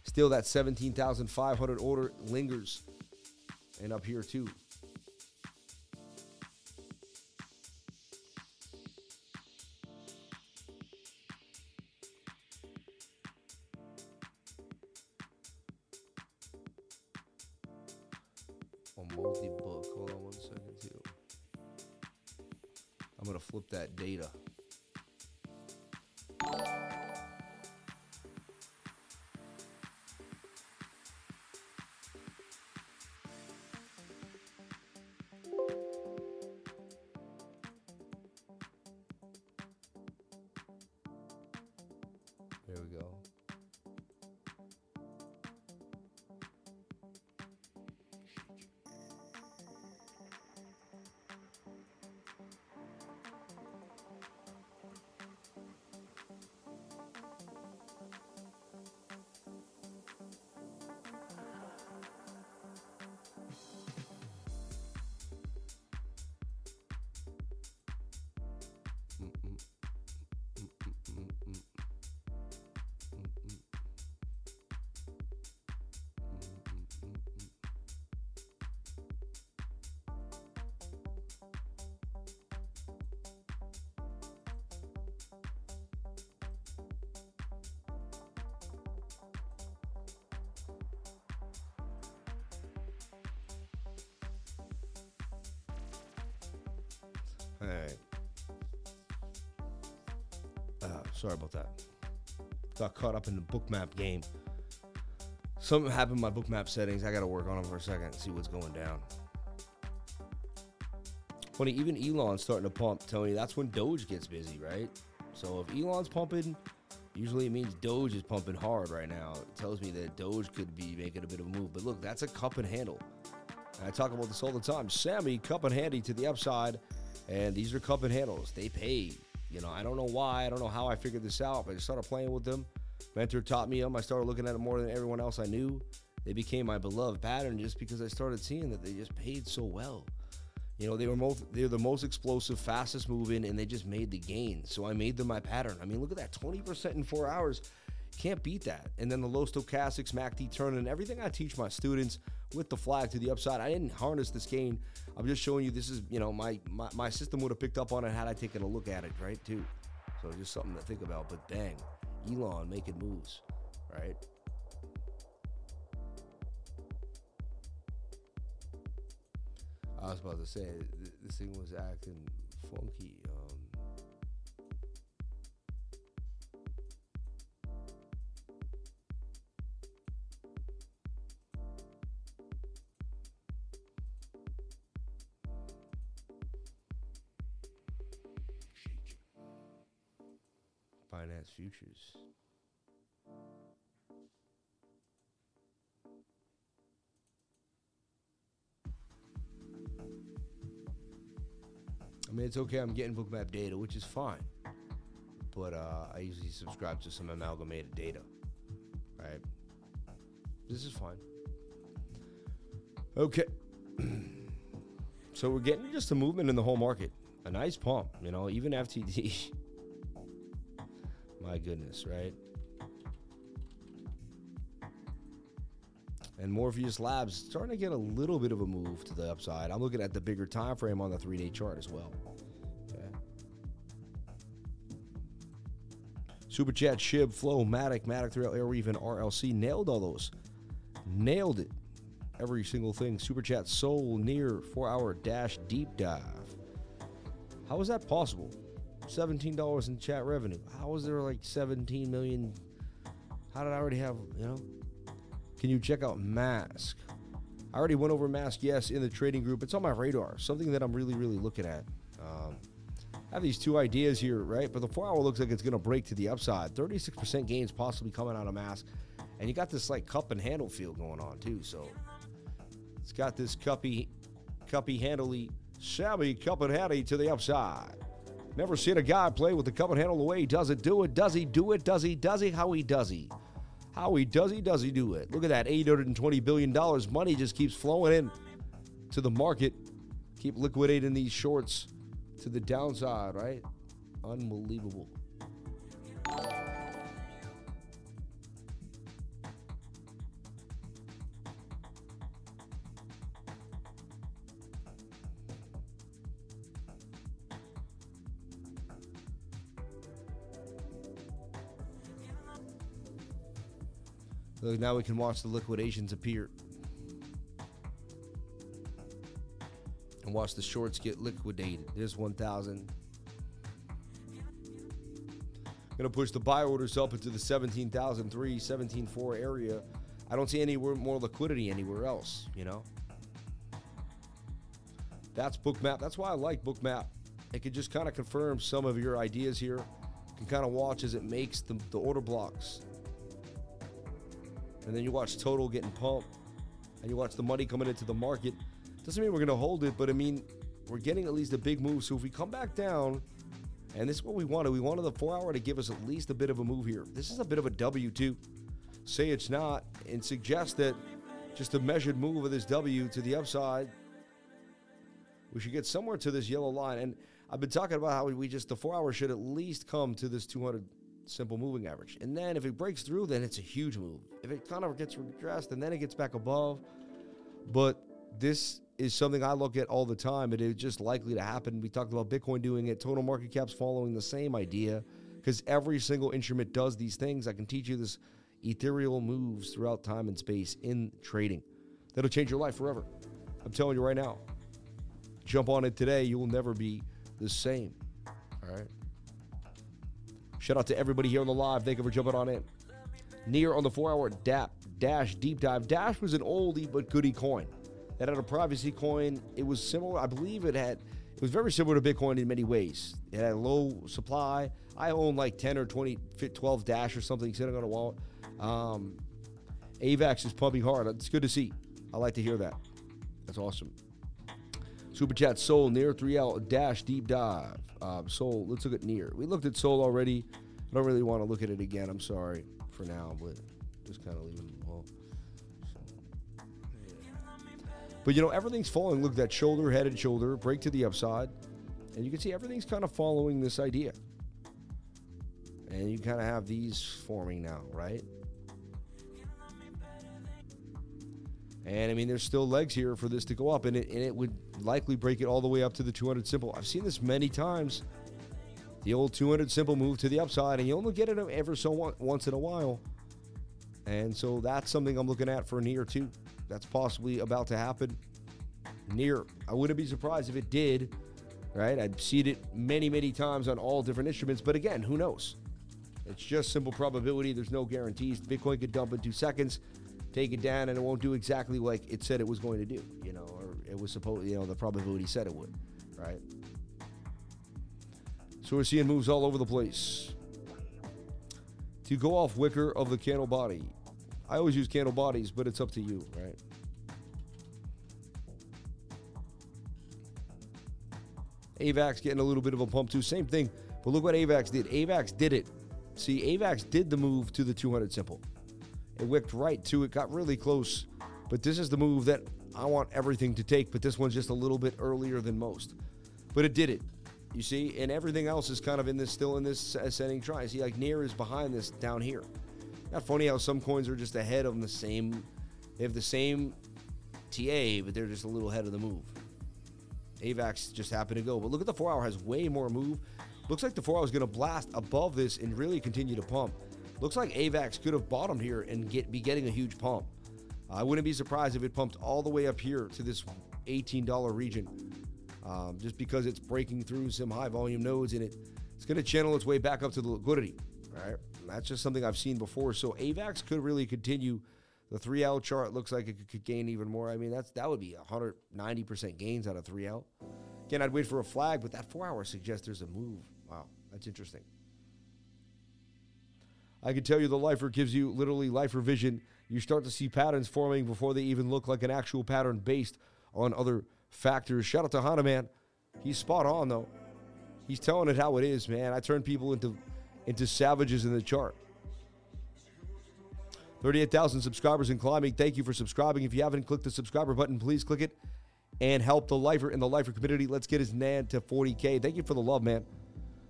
Still that 17,500 order lingers. And up here too. On. I'm gonna flip that data. Got caught up in the bookmap game. Something happened in my bookmap settings. I got to work on them for a second and see what's going down. Funny, even Elon's starting to pump, Tony. That's when Doge gets busy, right? So if Elon's pumping, usually it means Doge is pumping hard right now. It tells me that Doge could be making a bit of a move. But look, that's a cup and handle. And I talk about this all the time. Sammy, cup and handy to the upside. And these are cup and handles. They pay. You know, I don't know why. I don't know how I figured this out, but I started playing with them. Mentor taught me them. I started looking at them more than everyone else I knew. They became my beloved pattern just because I started seeing that they just paid so well. You know, they were most they're the most explosive, fastest moving, and they just made the gains. So I made them my pattern. I mean, look at that, 20% in four hours. Can't beat that. And then the low stochastics, MACD turn, and everything I teach my students with the flag to the upside. I didn't harness this gain. I'm just showing you this is, you know, my my, my system would have picked up on it had I taken a look at it, right? Too. So just something to think about. But dang, Elon making moves, right? I was about to say th- this thing was acting funky. Um, Binance futures. I mean, it's okay. I'm getting bookmap data, which is fine. But uh, I usually subscribe to some amalgamated data, right? This is fine. Okay. so we're getting just a movement in the whole market. A nice pump, you know, even FTD. My goodness, right? And Morpheus Labs starting to get a little bit of a move to the upside. I'm looking at the bigger time frame on the three-day chart as well. Okay. Super Chat, Shib, Flow, Matic, Matic 3L, Arweave, and RLC nailed all those. Nailed it every single thing. Super chat, Sol near four hour dash deep dive. How is that possible? $17 in chat revenue. How is there like 17 million? How did I already have, you know? Can you check out Mask? I already went over Mask, yes, in the trading group. It's on my radar. Something that I'm really, really looking at. Um, I have these two ideas here, right? But the four hour looks like it's going to break to the upside. 36% gains possibly coming out of Mask. And you got this like cup and handle feel going on too. So it's got this cuppy, cuppy, handily, shabby cup and handy to the upside. Never seen a guy play with the cup and handle the way he does it. Do it. Does he do it? Does he? Does he? How he does he? How he does he? Does he do it? Look at that. $820 billion. Money just keeps flowing in to the market. Keep liquidating these shorts to the downside, right? Unbelievable. Now we can watch the liquidations appear. And watch the shorts get liquidated. There's 1,000. Gonna push the buy orders up into the 17,003, 17,4 area. I don't see any more liquidity anywhere else, you know? That's Bookmap. That's why I like Bookmap. It could just kind of confirm some of your ideas here. You can kind of watch as it makes the, the order blocks and then you watch total getting pumped, and you watch the money coming into the market. Doesn't mean we're going to hold it, but I mean, we're getting at least a big move. So if we come back down, and this is what we wanted, we wanted the four hour to give us at least a bit of a move here. This is a bit of a W too. Say it's not, and suggest that just a measured move of this W to the upside. We should get somewhere to this yellow line. And I've been talking about how we just the four hour should at least come to this 200 simple moving average. And then if it breaks through, then it's a huge move. If it kind of gets regressed and then it gets back above, but this is something I look at all the time. It is just likely to happen. We talked about Bitcoin doing it, total market caps following the same idea because every single instrument does these things. I can teach you this ethereal moves throughout time and space in trading. That'll change your life forever. I'm telling you right now. Jump on it today. You will never be the same. All right. Shout out to everybody here on the live. Thank you for jumping on in. Near on the four hour DAP Dash deep dive. Dash was an oldie but goodie coin. That had a privacy coin. It was similar, I believe it had, it was very similar to Bitcoin in many ways. It had a low supply. I own like 10 or 20, 12 Dash or something sitting on a wallet. Um, AVAX is pumping hard. It's good to see. I like to hear that. That's awesome. Super Chat Sol near 3L dash deep dive. Um, Sol, let's look at near. We looked at Sol already. I don't really want to look at it again. I'm sorry for now, but just kind of leaving it alone. So, yeah. But you know, everything's falling. Look, at that shoulder, head and shoulder, break to the upside. And you can see everything's kind of following this idea. And you kind of have these forming now, right? And I mean, there's still legs here for this to go up, and it, and it would likely break it all the way up to the 200 simple. I've seen this many times. The old 200 simple move to the upside, and you only get it ever so once in a while. And so that's something I'm looking at for near two. That's possibly about to happen. Near, I wouldn't be surprised if it did. Right? I've seen it many, many times on all different instruments, but again, who knows? It's just simple probability. There's no guarantees. Bitcoin could dump in two seconds take it down and it won't do exactly like it said it was going to do, you know, or it was supposed, you know, the probability said it would, right? So we're seeing moves all over the place. To go off wicker of the candle body, I always use candle bodies, but it's up to you, right? AVAX getting a little bit of a pump too. Same thing, but look what AVAX did. AVAX did it. See, AVAX did the move to the 200 simple. It whipped right to it, got really close. But this is the move that I want everything to take, but this one's just a little bit earlier than most. But it did it. You see, and everything else is kind of in this, still in this ascending try. See, like near is behind this down here. Not funny how some coins are just ahead of the same. They have the same TA, but they're just a little ahead of the move. AVAX just happened to go. But look at the four hour has way more move, Looks like the four hour is going to blast above this and really continue to pump. Looks like AVAX could have bottomed here and get be getting a huge pump. I wouldn't be surprised if it pumped all the way up here to this $18 region, um, just because it's breaking through some high volume nodes and it, it's going to channel its way back up to the liquidity. Right, that's just something I've seen before. So AVAX could really continue. The 3L chart looks like it could gain even more. I mean, that's that would be 190% gains out of 3L. Again, I'd wait for a flag, but that four hour suggests there's a move. Wow, that's interesting. I can tell you the lifer gives you literally lifer vision. You start to see patterns forming before they even look like an actual pattern based on other factors. Shout out to Hana, man. He's spot on, though. He's telling it how it is, man. I turn people into, into savages in the chart. 38,000 subscribers and climbing. Thank you for subscribing. If you haven't clicked the subscriber button, please click it and help the lifer in the lifer community. Let's get his NAN to 40K. Thank you for the love, man.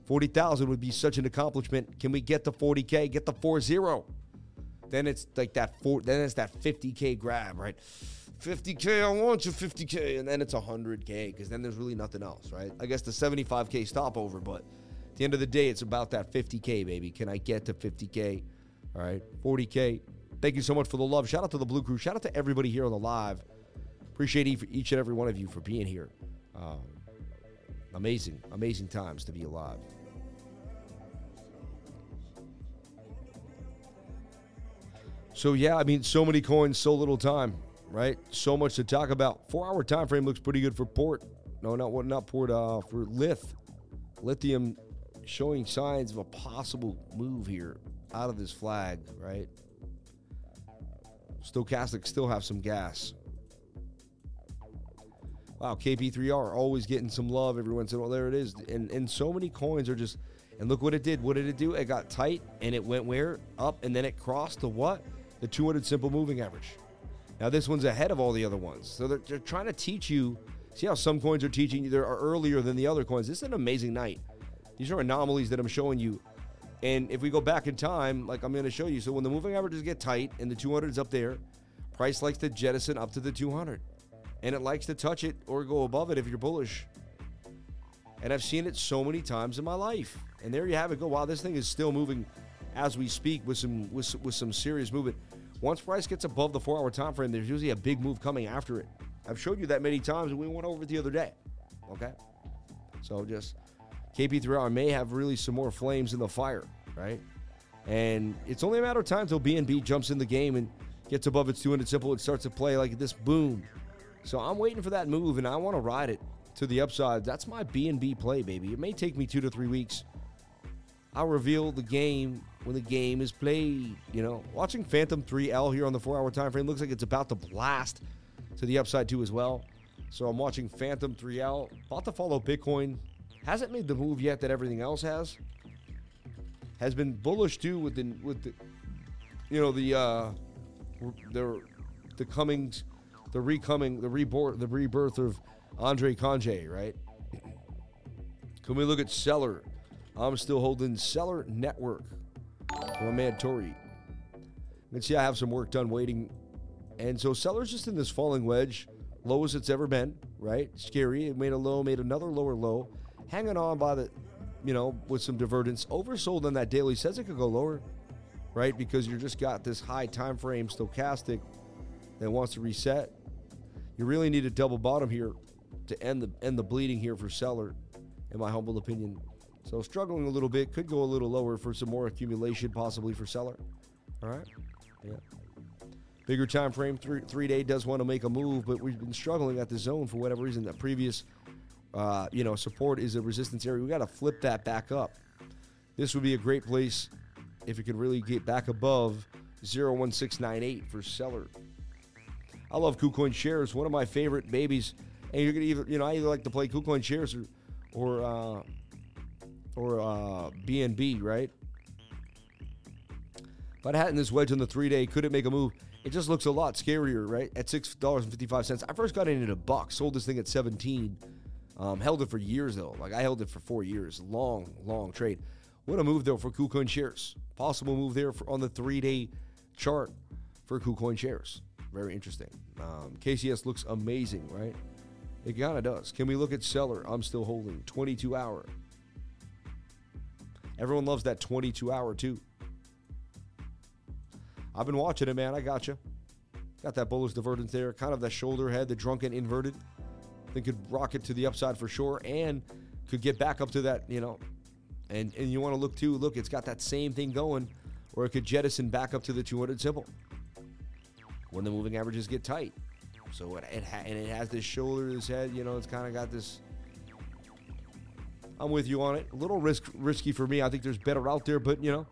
40,000 would be such an accomplishment. Can we get to 40K? Get the 4 0. Then it's like that four, then it's that 50K grab, right? 50K, I want you 50K. And then it's 100K because then there's really nothing else, right? I guess the 75K stopover, but at the end of the day, it's about that 50K, baby. Can I get to 50K? All right, 40K. Thank you so much for the love. Shout out to the Blue Crew. Shout out to everybody here on the live. Appreciate each and every one of you for being here. Um, amazing, amazing times to be alive. So yeah, I mean, so many coins, so little time, right? So much to talk about. Four-hour time frame looks pretty good for port. No, not what, not port. Uh, for lith, lithium, showing signs of a possible move here out of this flag, right? Stochastic still have some gas. Wow, KP3R always getting some love every once in a while. There it is. And and so many coins are just and look what it did. What did it do? It got tight and it went where? Up and then it crossed the what? The 200 simple moving average. Now this one's ahead of all the other ones. So they're, they're trying to teach you. See how some coins are teaching you they are earlier than the other coins. This is an amazing night. These are anomalies that I'm showing you. And if we go back in time, like I'm going to show you, so when the moving averages get tight and the 200 is up there, price likes to jettison up to the 200 and it likes to touch it or go above it if you're bullish. And I've seen it so many times in my life. And there you have it. Go, wow, this thing is still moving as we speak with some with, with some serious movement. Once price gets above the four hour time frame, there's usually a big move coming after it. I've showed you that many times, and we went over it the other day. Okay, so just KP3R may have really some more flames in the fire, right? And it's only a matter of time until BNB jumps in the game and gets above its 200 simple and starts to play like this boom. So I'm waiting for that move, and I want to ride it to the upside. That's my BNB play, baby. It may take me two to three weeks. I'll reveal the game when the game is played. You know, watching Fantom 3L here on the four-hour time frame looks like it's about to blast to the upside too as well. So I'm watching Fantom 3L. About to follow Bitcoin. Hasn't made the move yet that everything else has. Has been bullish too with the with the, you know the uh, the the comings the recoming, the reborn, the rebirth of Andre Cronje, right? Can we look at Celer? I'm still holding Celer Network from man Tori. Let's see, I have some work done waiting. And so Celer's just in this falling wedge, lowest it's ever been, right? Scary. It made a low, made another lower low, hanging on by the, you know, with some divergence. Oversold on that daily says it could go lower, right? Because you just got this high time frame stochastic that wants to reset. You really need a double bottom here to end the end the bleeding here for Celer, in my humble opinion. So struggling a little bit, could go a little lower for some more accumulation, possibly for Celer. All right, yeah. Bigger time frame, three, three day does want to make a move, but we've been struggling at the zone for whatever reason. That previous, uh, you know, support is a resistance area. We got to flip that back up. This would be a great place if you could really get back above 01698 for Celer. I love KuCoin shares, one of my favorite babies. And you're gonna either, you know, I either like to play KuCoin shares or, or, uh, or uh, BNB, right? If I'd this wedge on the three day, could it make a move? It just looks a lot scarier, right? At six dollars and fifty five cents. I first got in at a buck, sold this thing at seventeen. Um, held it for years though. Like I held it for four years. Long, long trade. What a move though for KuCoin shares. Possible move there for, on the three day chart for KuCoin shares. Very interesting. Um, KCS looks amazing, right? It kind of does. Can we look at Celer? I'm still holding 22 hour. Everyone loves that 22 hour too. I've been watching it, man. I got you. Got that bullish divergence there, kind of that shoulder head, the drunken inverted. Then could rock it to the upside for sure, and could get back up to that, you know. And and you want to look too. Look, it's got that same thing going, or it could jettison back up to the 200 simple when the moving averages get tight. So it, it ha- and it has this shoulder, this head. You know, it's kind of got this. I'm with you on it. A little risk risky for me. I think there's better out there, but you know,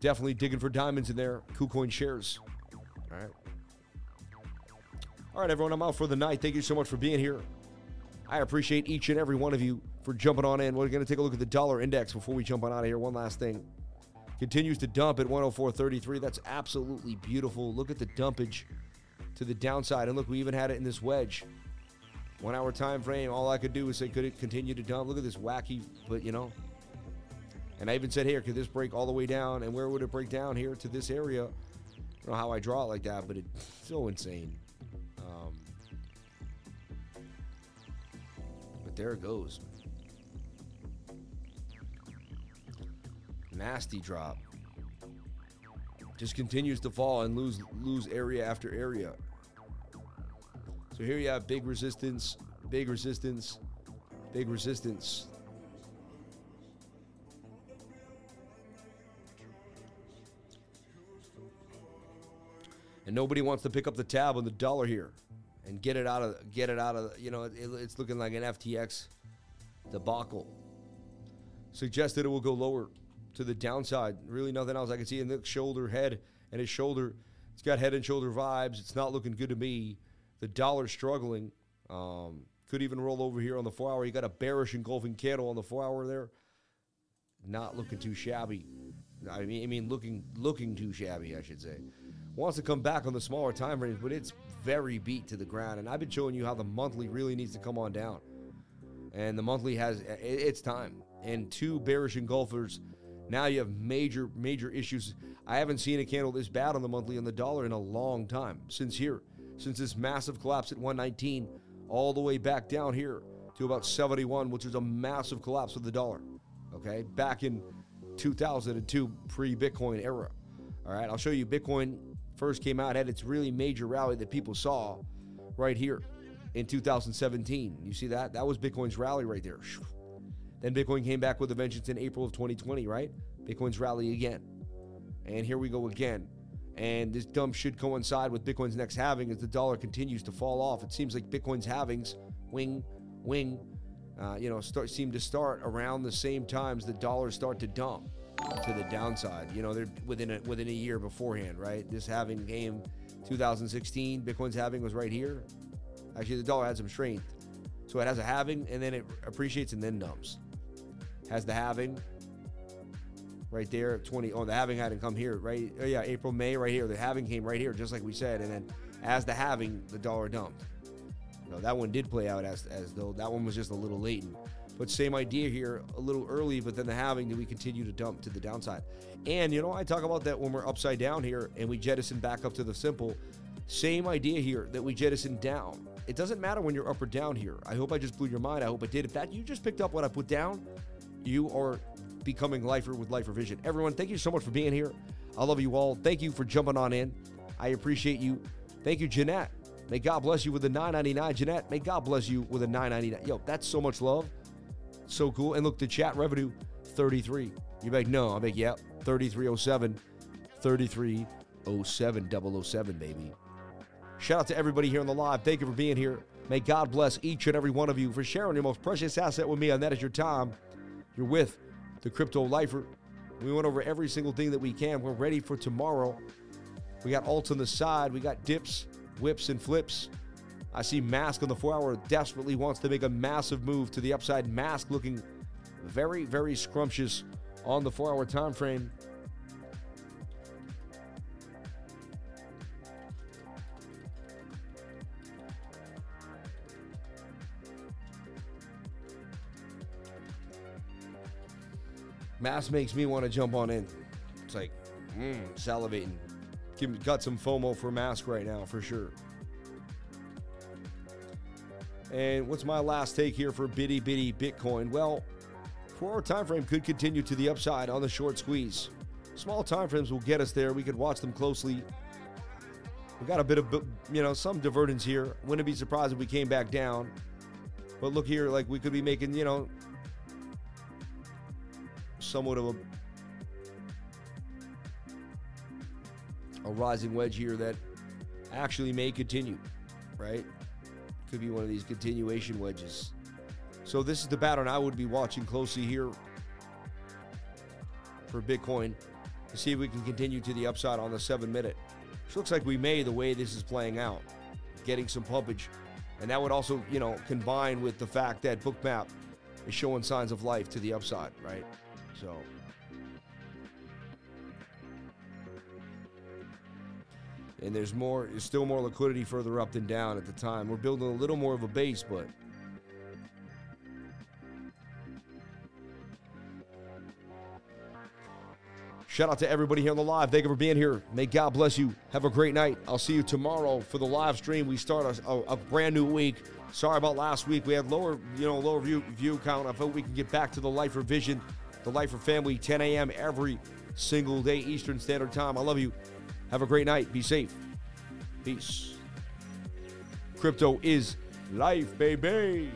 definitely digging for diamonds in there. KuCoin shares. All right. All right, everyone. I'm out for the night. Thank you so much for being here. I appreciate each and every one of you for jumping on in. We're going to take a look at the dollar index before we jump on out of here. One last thing. Continues to dump at 104.33. That's absolutely beautiful. Look at the dumpage to the downside. And look, we even had it in this wedge. One hour time frame. All I could do was say, could it continue to dump? Look at this wacky, but you know. And I even said, here, could this break all the way down? And where would it break down here to this area? I don't know how I draw it like that, but it's so insane. Um, but there it goes. Nasty drop. Just continues to fall and lose lose area after area. So here you have big resistance, big resistance, big resistance. And nobody wants to pick up the tab on the dollar here and get it out of get it out of you know it, it's looking like an FTX debacle. Suggested it will go lower to the downside. Really nothing else I can see in the shoulder, head, and his shoulder. It's got head and shoulder vibes. It's not looking good to me. The dollar struggling. Um, could even roll over here on the four hour. You got a bearish engulfing candle on the four hour there. Not looking too shabby. I mean, I mean, looking looking too shabby, I should say. Wants to come back on the smaller time range, but it's very beat to the ground. And I've been showing you how the monthly really needs to come on down. And the monthly has it's time. And two bearish engulfers. Now you have major major issues. I haven't seen a candle this bad on the monthly on the dollar in a long time since here, since this massive collapse at 119, all the way back down here to about 71, which is a massive collapse of the dollar. Okay, back in 2002 pre-Bitcoin era. All right, I'll show you Bitcoin first came out, had its really major rally that people saw right here in 2017. You see that? That was Bitcoin's rally right there. Then Bitcoin came back with a vengeance in April of 2020, right? Bitcoin's rally again. And here we go again. And this dump should coincide with Bitcoin's next halving as the dollar continues to fall off. It seems like Bitcoin's halvings, wing, wing, uh, you know, start seem to start around the same times the dollars start to dump to the downside. You know, they're within a, within a year beforehand, right? This halving game, 2016. Bitcoin's halving was right here. Actually, the dollar had some strength, so it has a halving and then it appreciates and then dumps. Has the halving right there, 20. Oh, the having hadn't come here, right? Oh yeah, April, May, right here. The having came right here, just like we said, and then as the having, the dollar dumped. No, that one did play out as as though that one was just a little latent. But same idea here, a little early, but then the halving, do we continue to dump to the downside? And you know, I talk about that when we're upside down here and we jettison back up to the simple. Same idea here that we jettison down. It doesn't matter when you're up or down here. I hope I just blew your mind. I hope I did. If that you just picked up what I put down, you are becoming lifer with lifer vision. Everyone, thank you so much for being here. I love you all. Thank you for jumping on in. I appreciate you. Thank you, Jeanette. May God bless you with a 999. Jeanette, may God bless you with a 999. Yo, that's so much love. So cool. And look, the chat revenue, 33. You're like, no. I'm like, yep, 3307. 3307 007, baby. Shout out to everybody here on the live. Thank you for being here. May God bless each and every one of you for sharing your most precious asset with me, and that is your time. You're with the Crypto Lifer. We went over every single thing that we can. We're ready for tomorrow. We got alts on the side. We got dips, whips, and flips. I see Mask on the four hour desperately wants to make a massive move to the upside. Mask looking very, very scrumptious on the four hour time frame. Mask makes me want to jump on in. It's like, mm, salivating. Got some FOMO for Mask right now, for sure. And what's my last take here for bitty bitty Bitcoin? Well, Four hour time frame could continue to the upside on the short squeeze. Small time frames will get us there. We could watch them closely. We got a bit of, you know, some divergence here. Wouldn't be surprised if we came back down. But look here, like we could be making, you know, somewhat of a a rising wedge here that actually may continue, right? Could be one of these continuation wedges. So this is the pattern I would be watching closely here for Bitcoin to see if we can continue to the upside on the seven minute. Which looks like we may the way this is playing out, getting some pumpage. And that would also, you know, combine with the fact that Bookmap is showing signs of life to the upside, right? So and there's more still more liquidity further up than down at the time. We're building a little more of a base, but Shout out to everybody here on the live. Thank you for being here. May God bless you. Have a great night. I'll see you tomorrow for the live stream. We start a, a, a brand new week. Sorry about last week. We had lower, you know, lower view view count. I hope we can get back to the Lifer Vision, the Lifer Family, 10 a.m. every single day Eastern Standard Time. I love you. Have a great night. Be safe. Peace. Crypto is life, baby.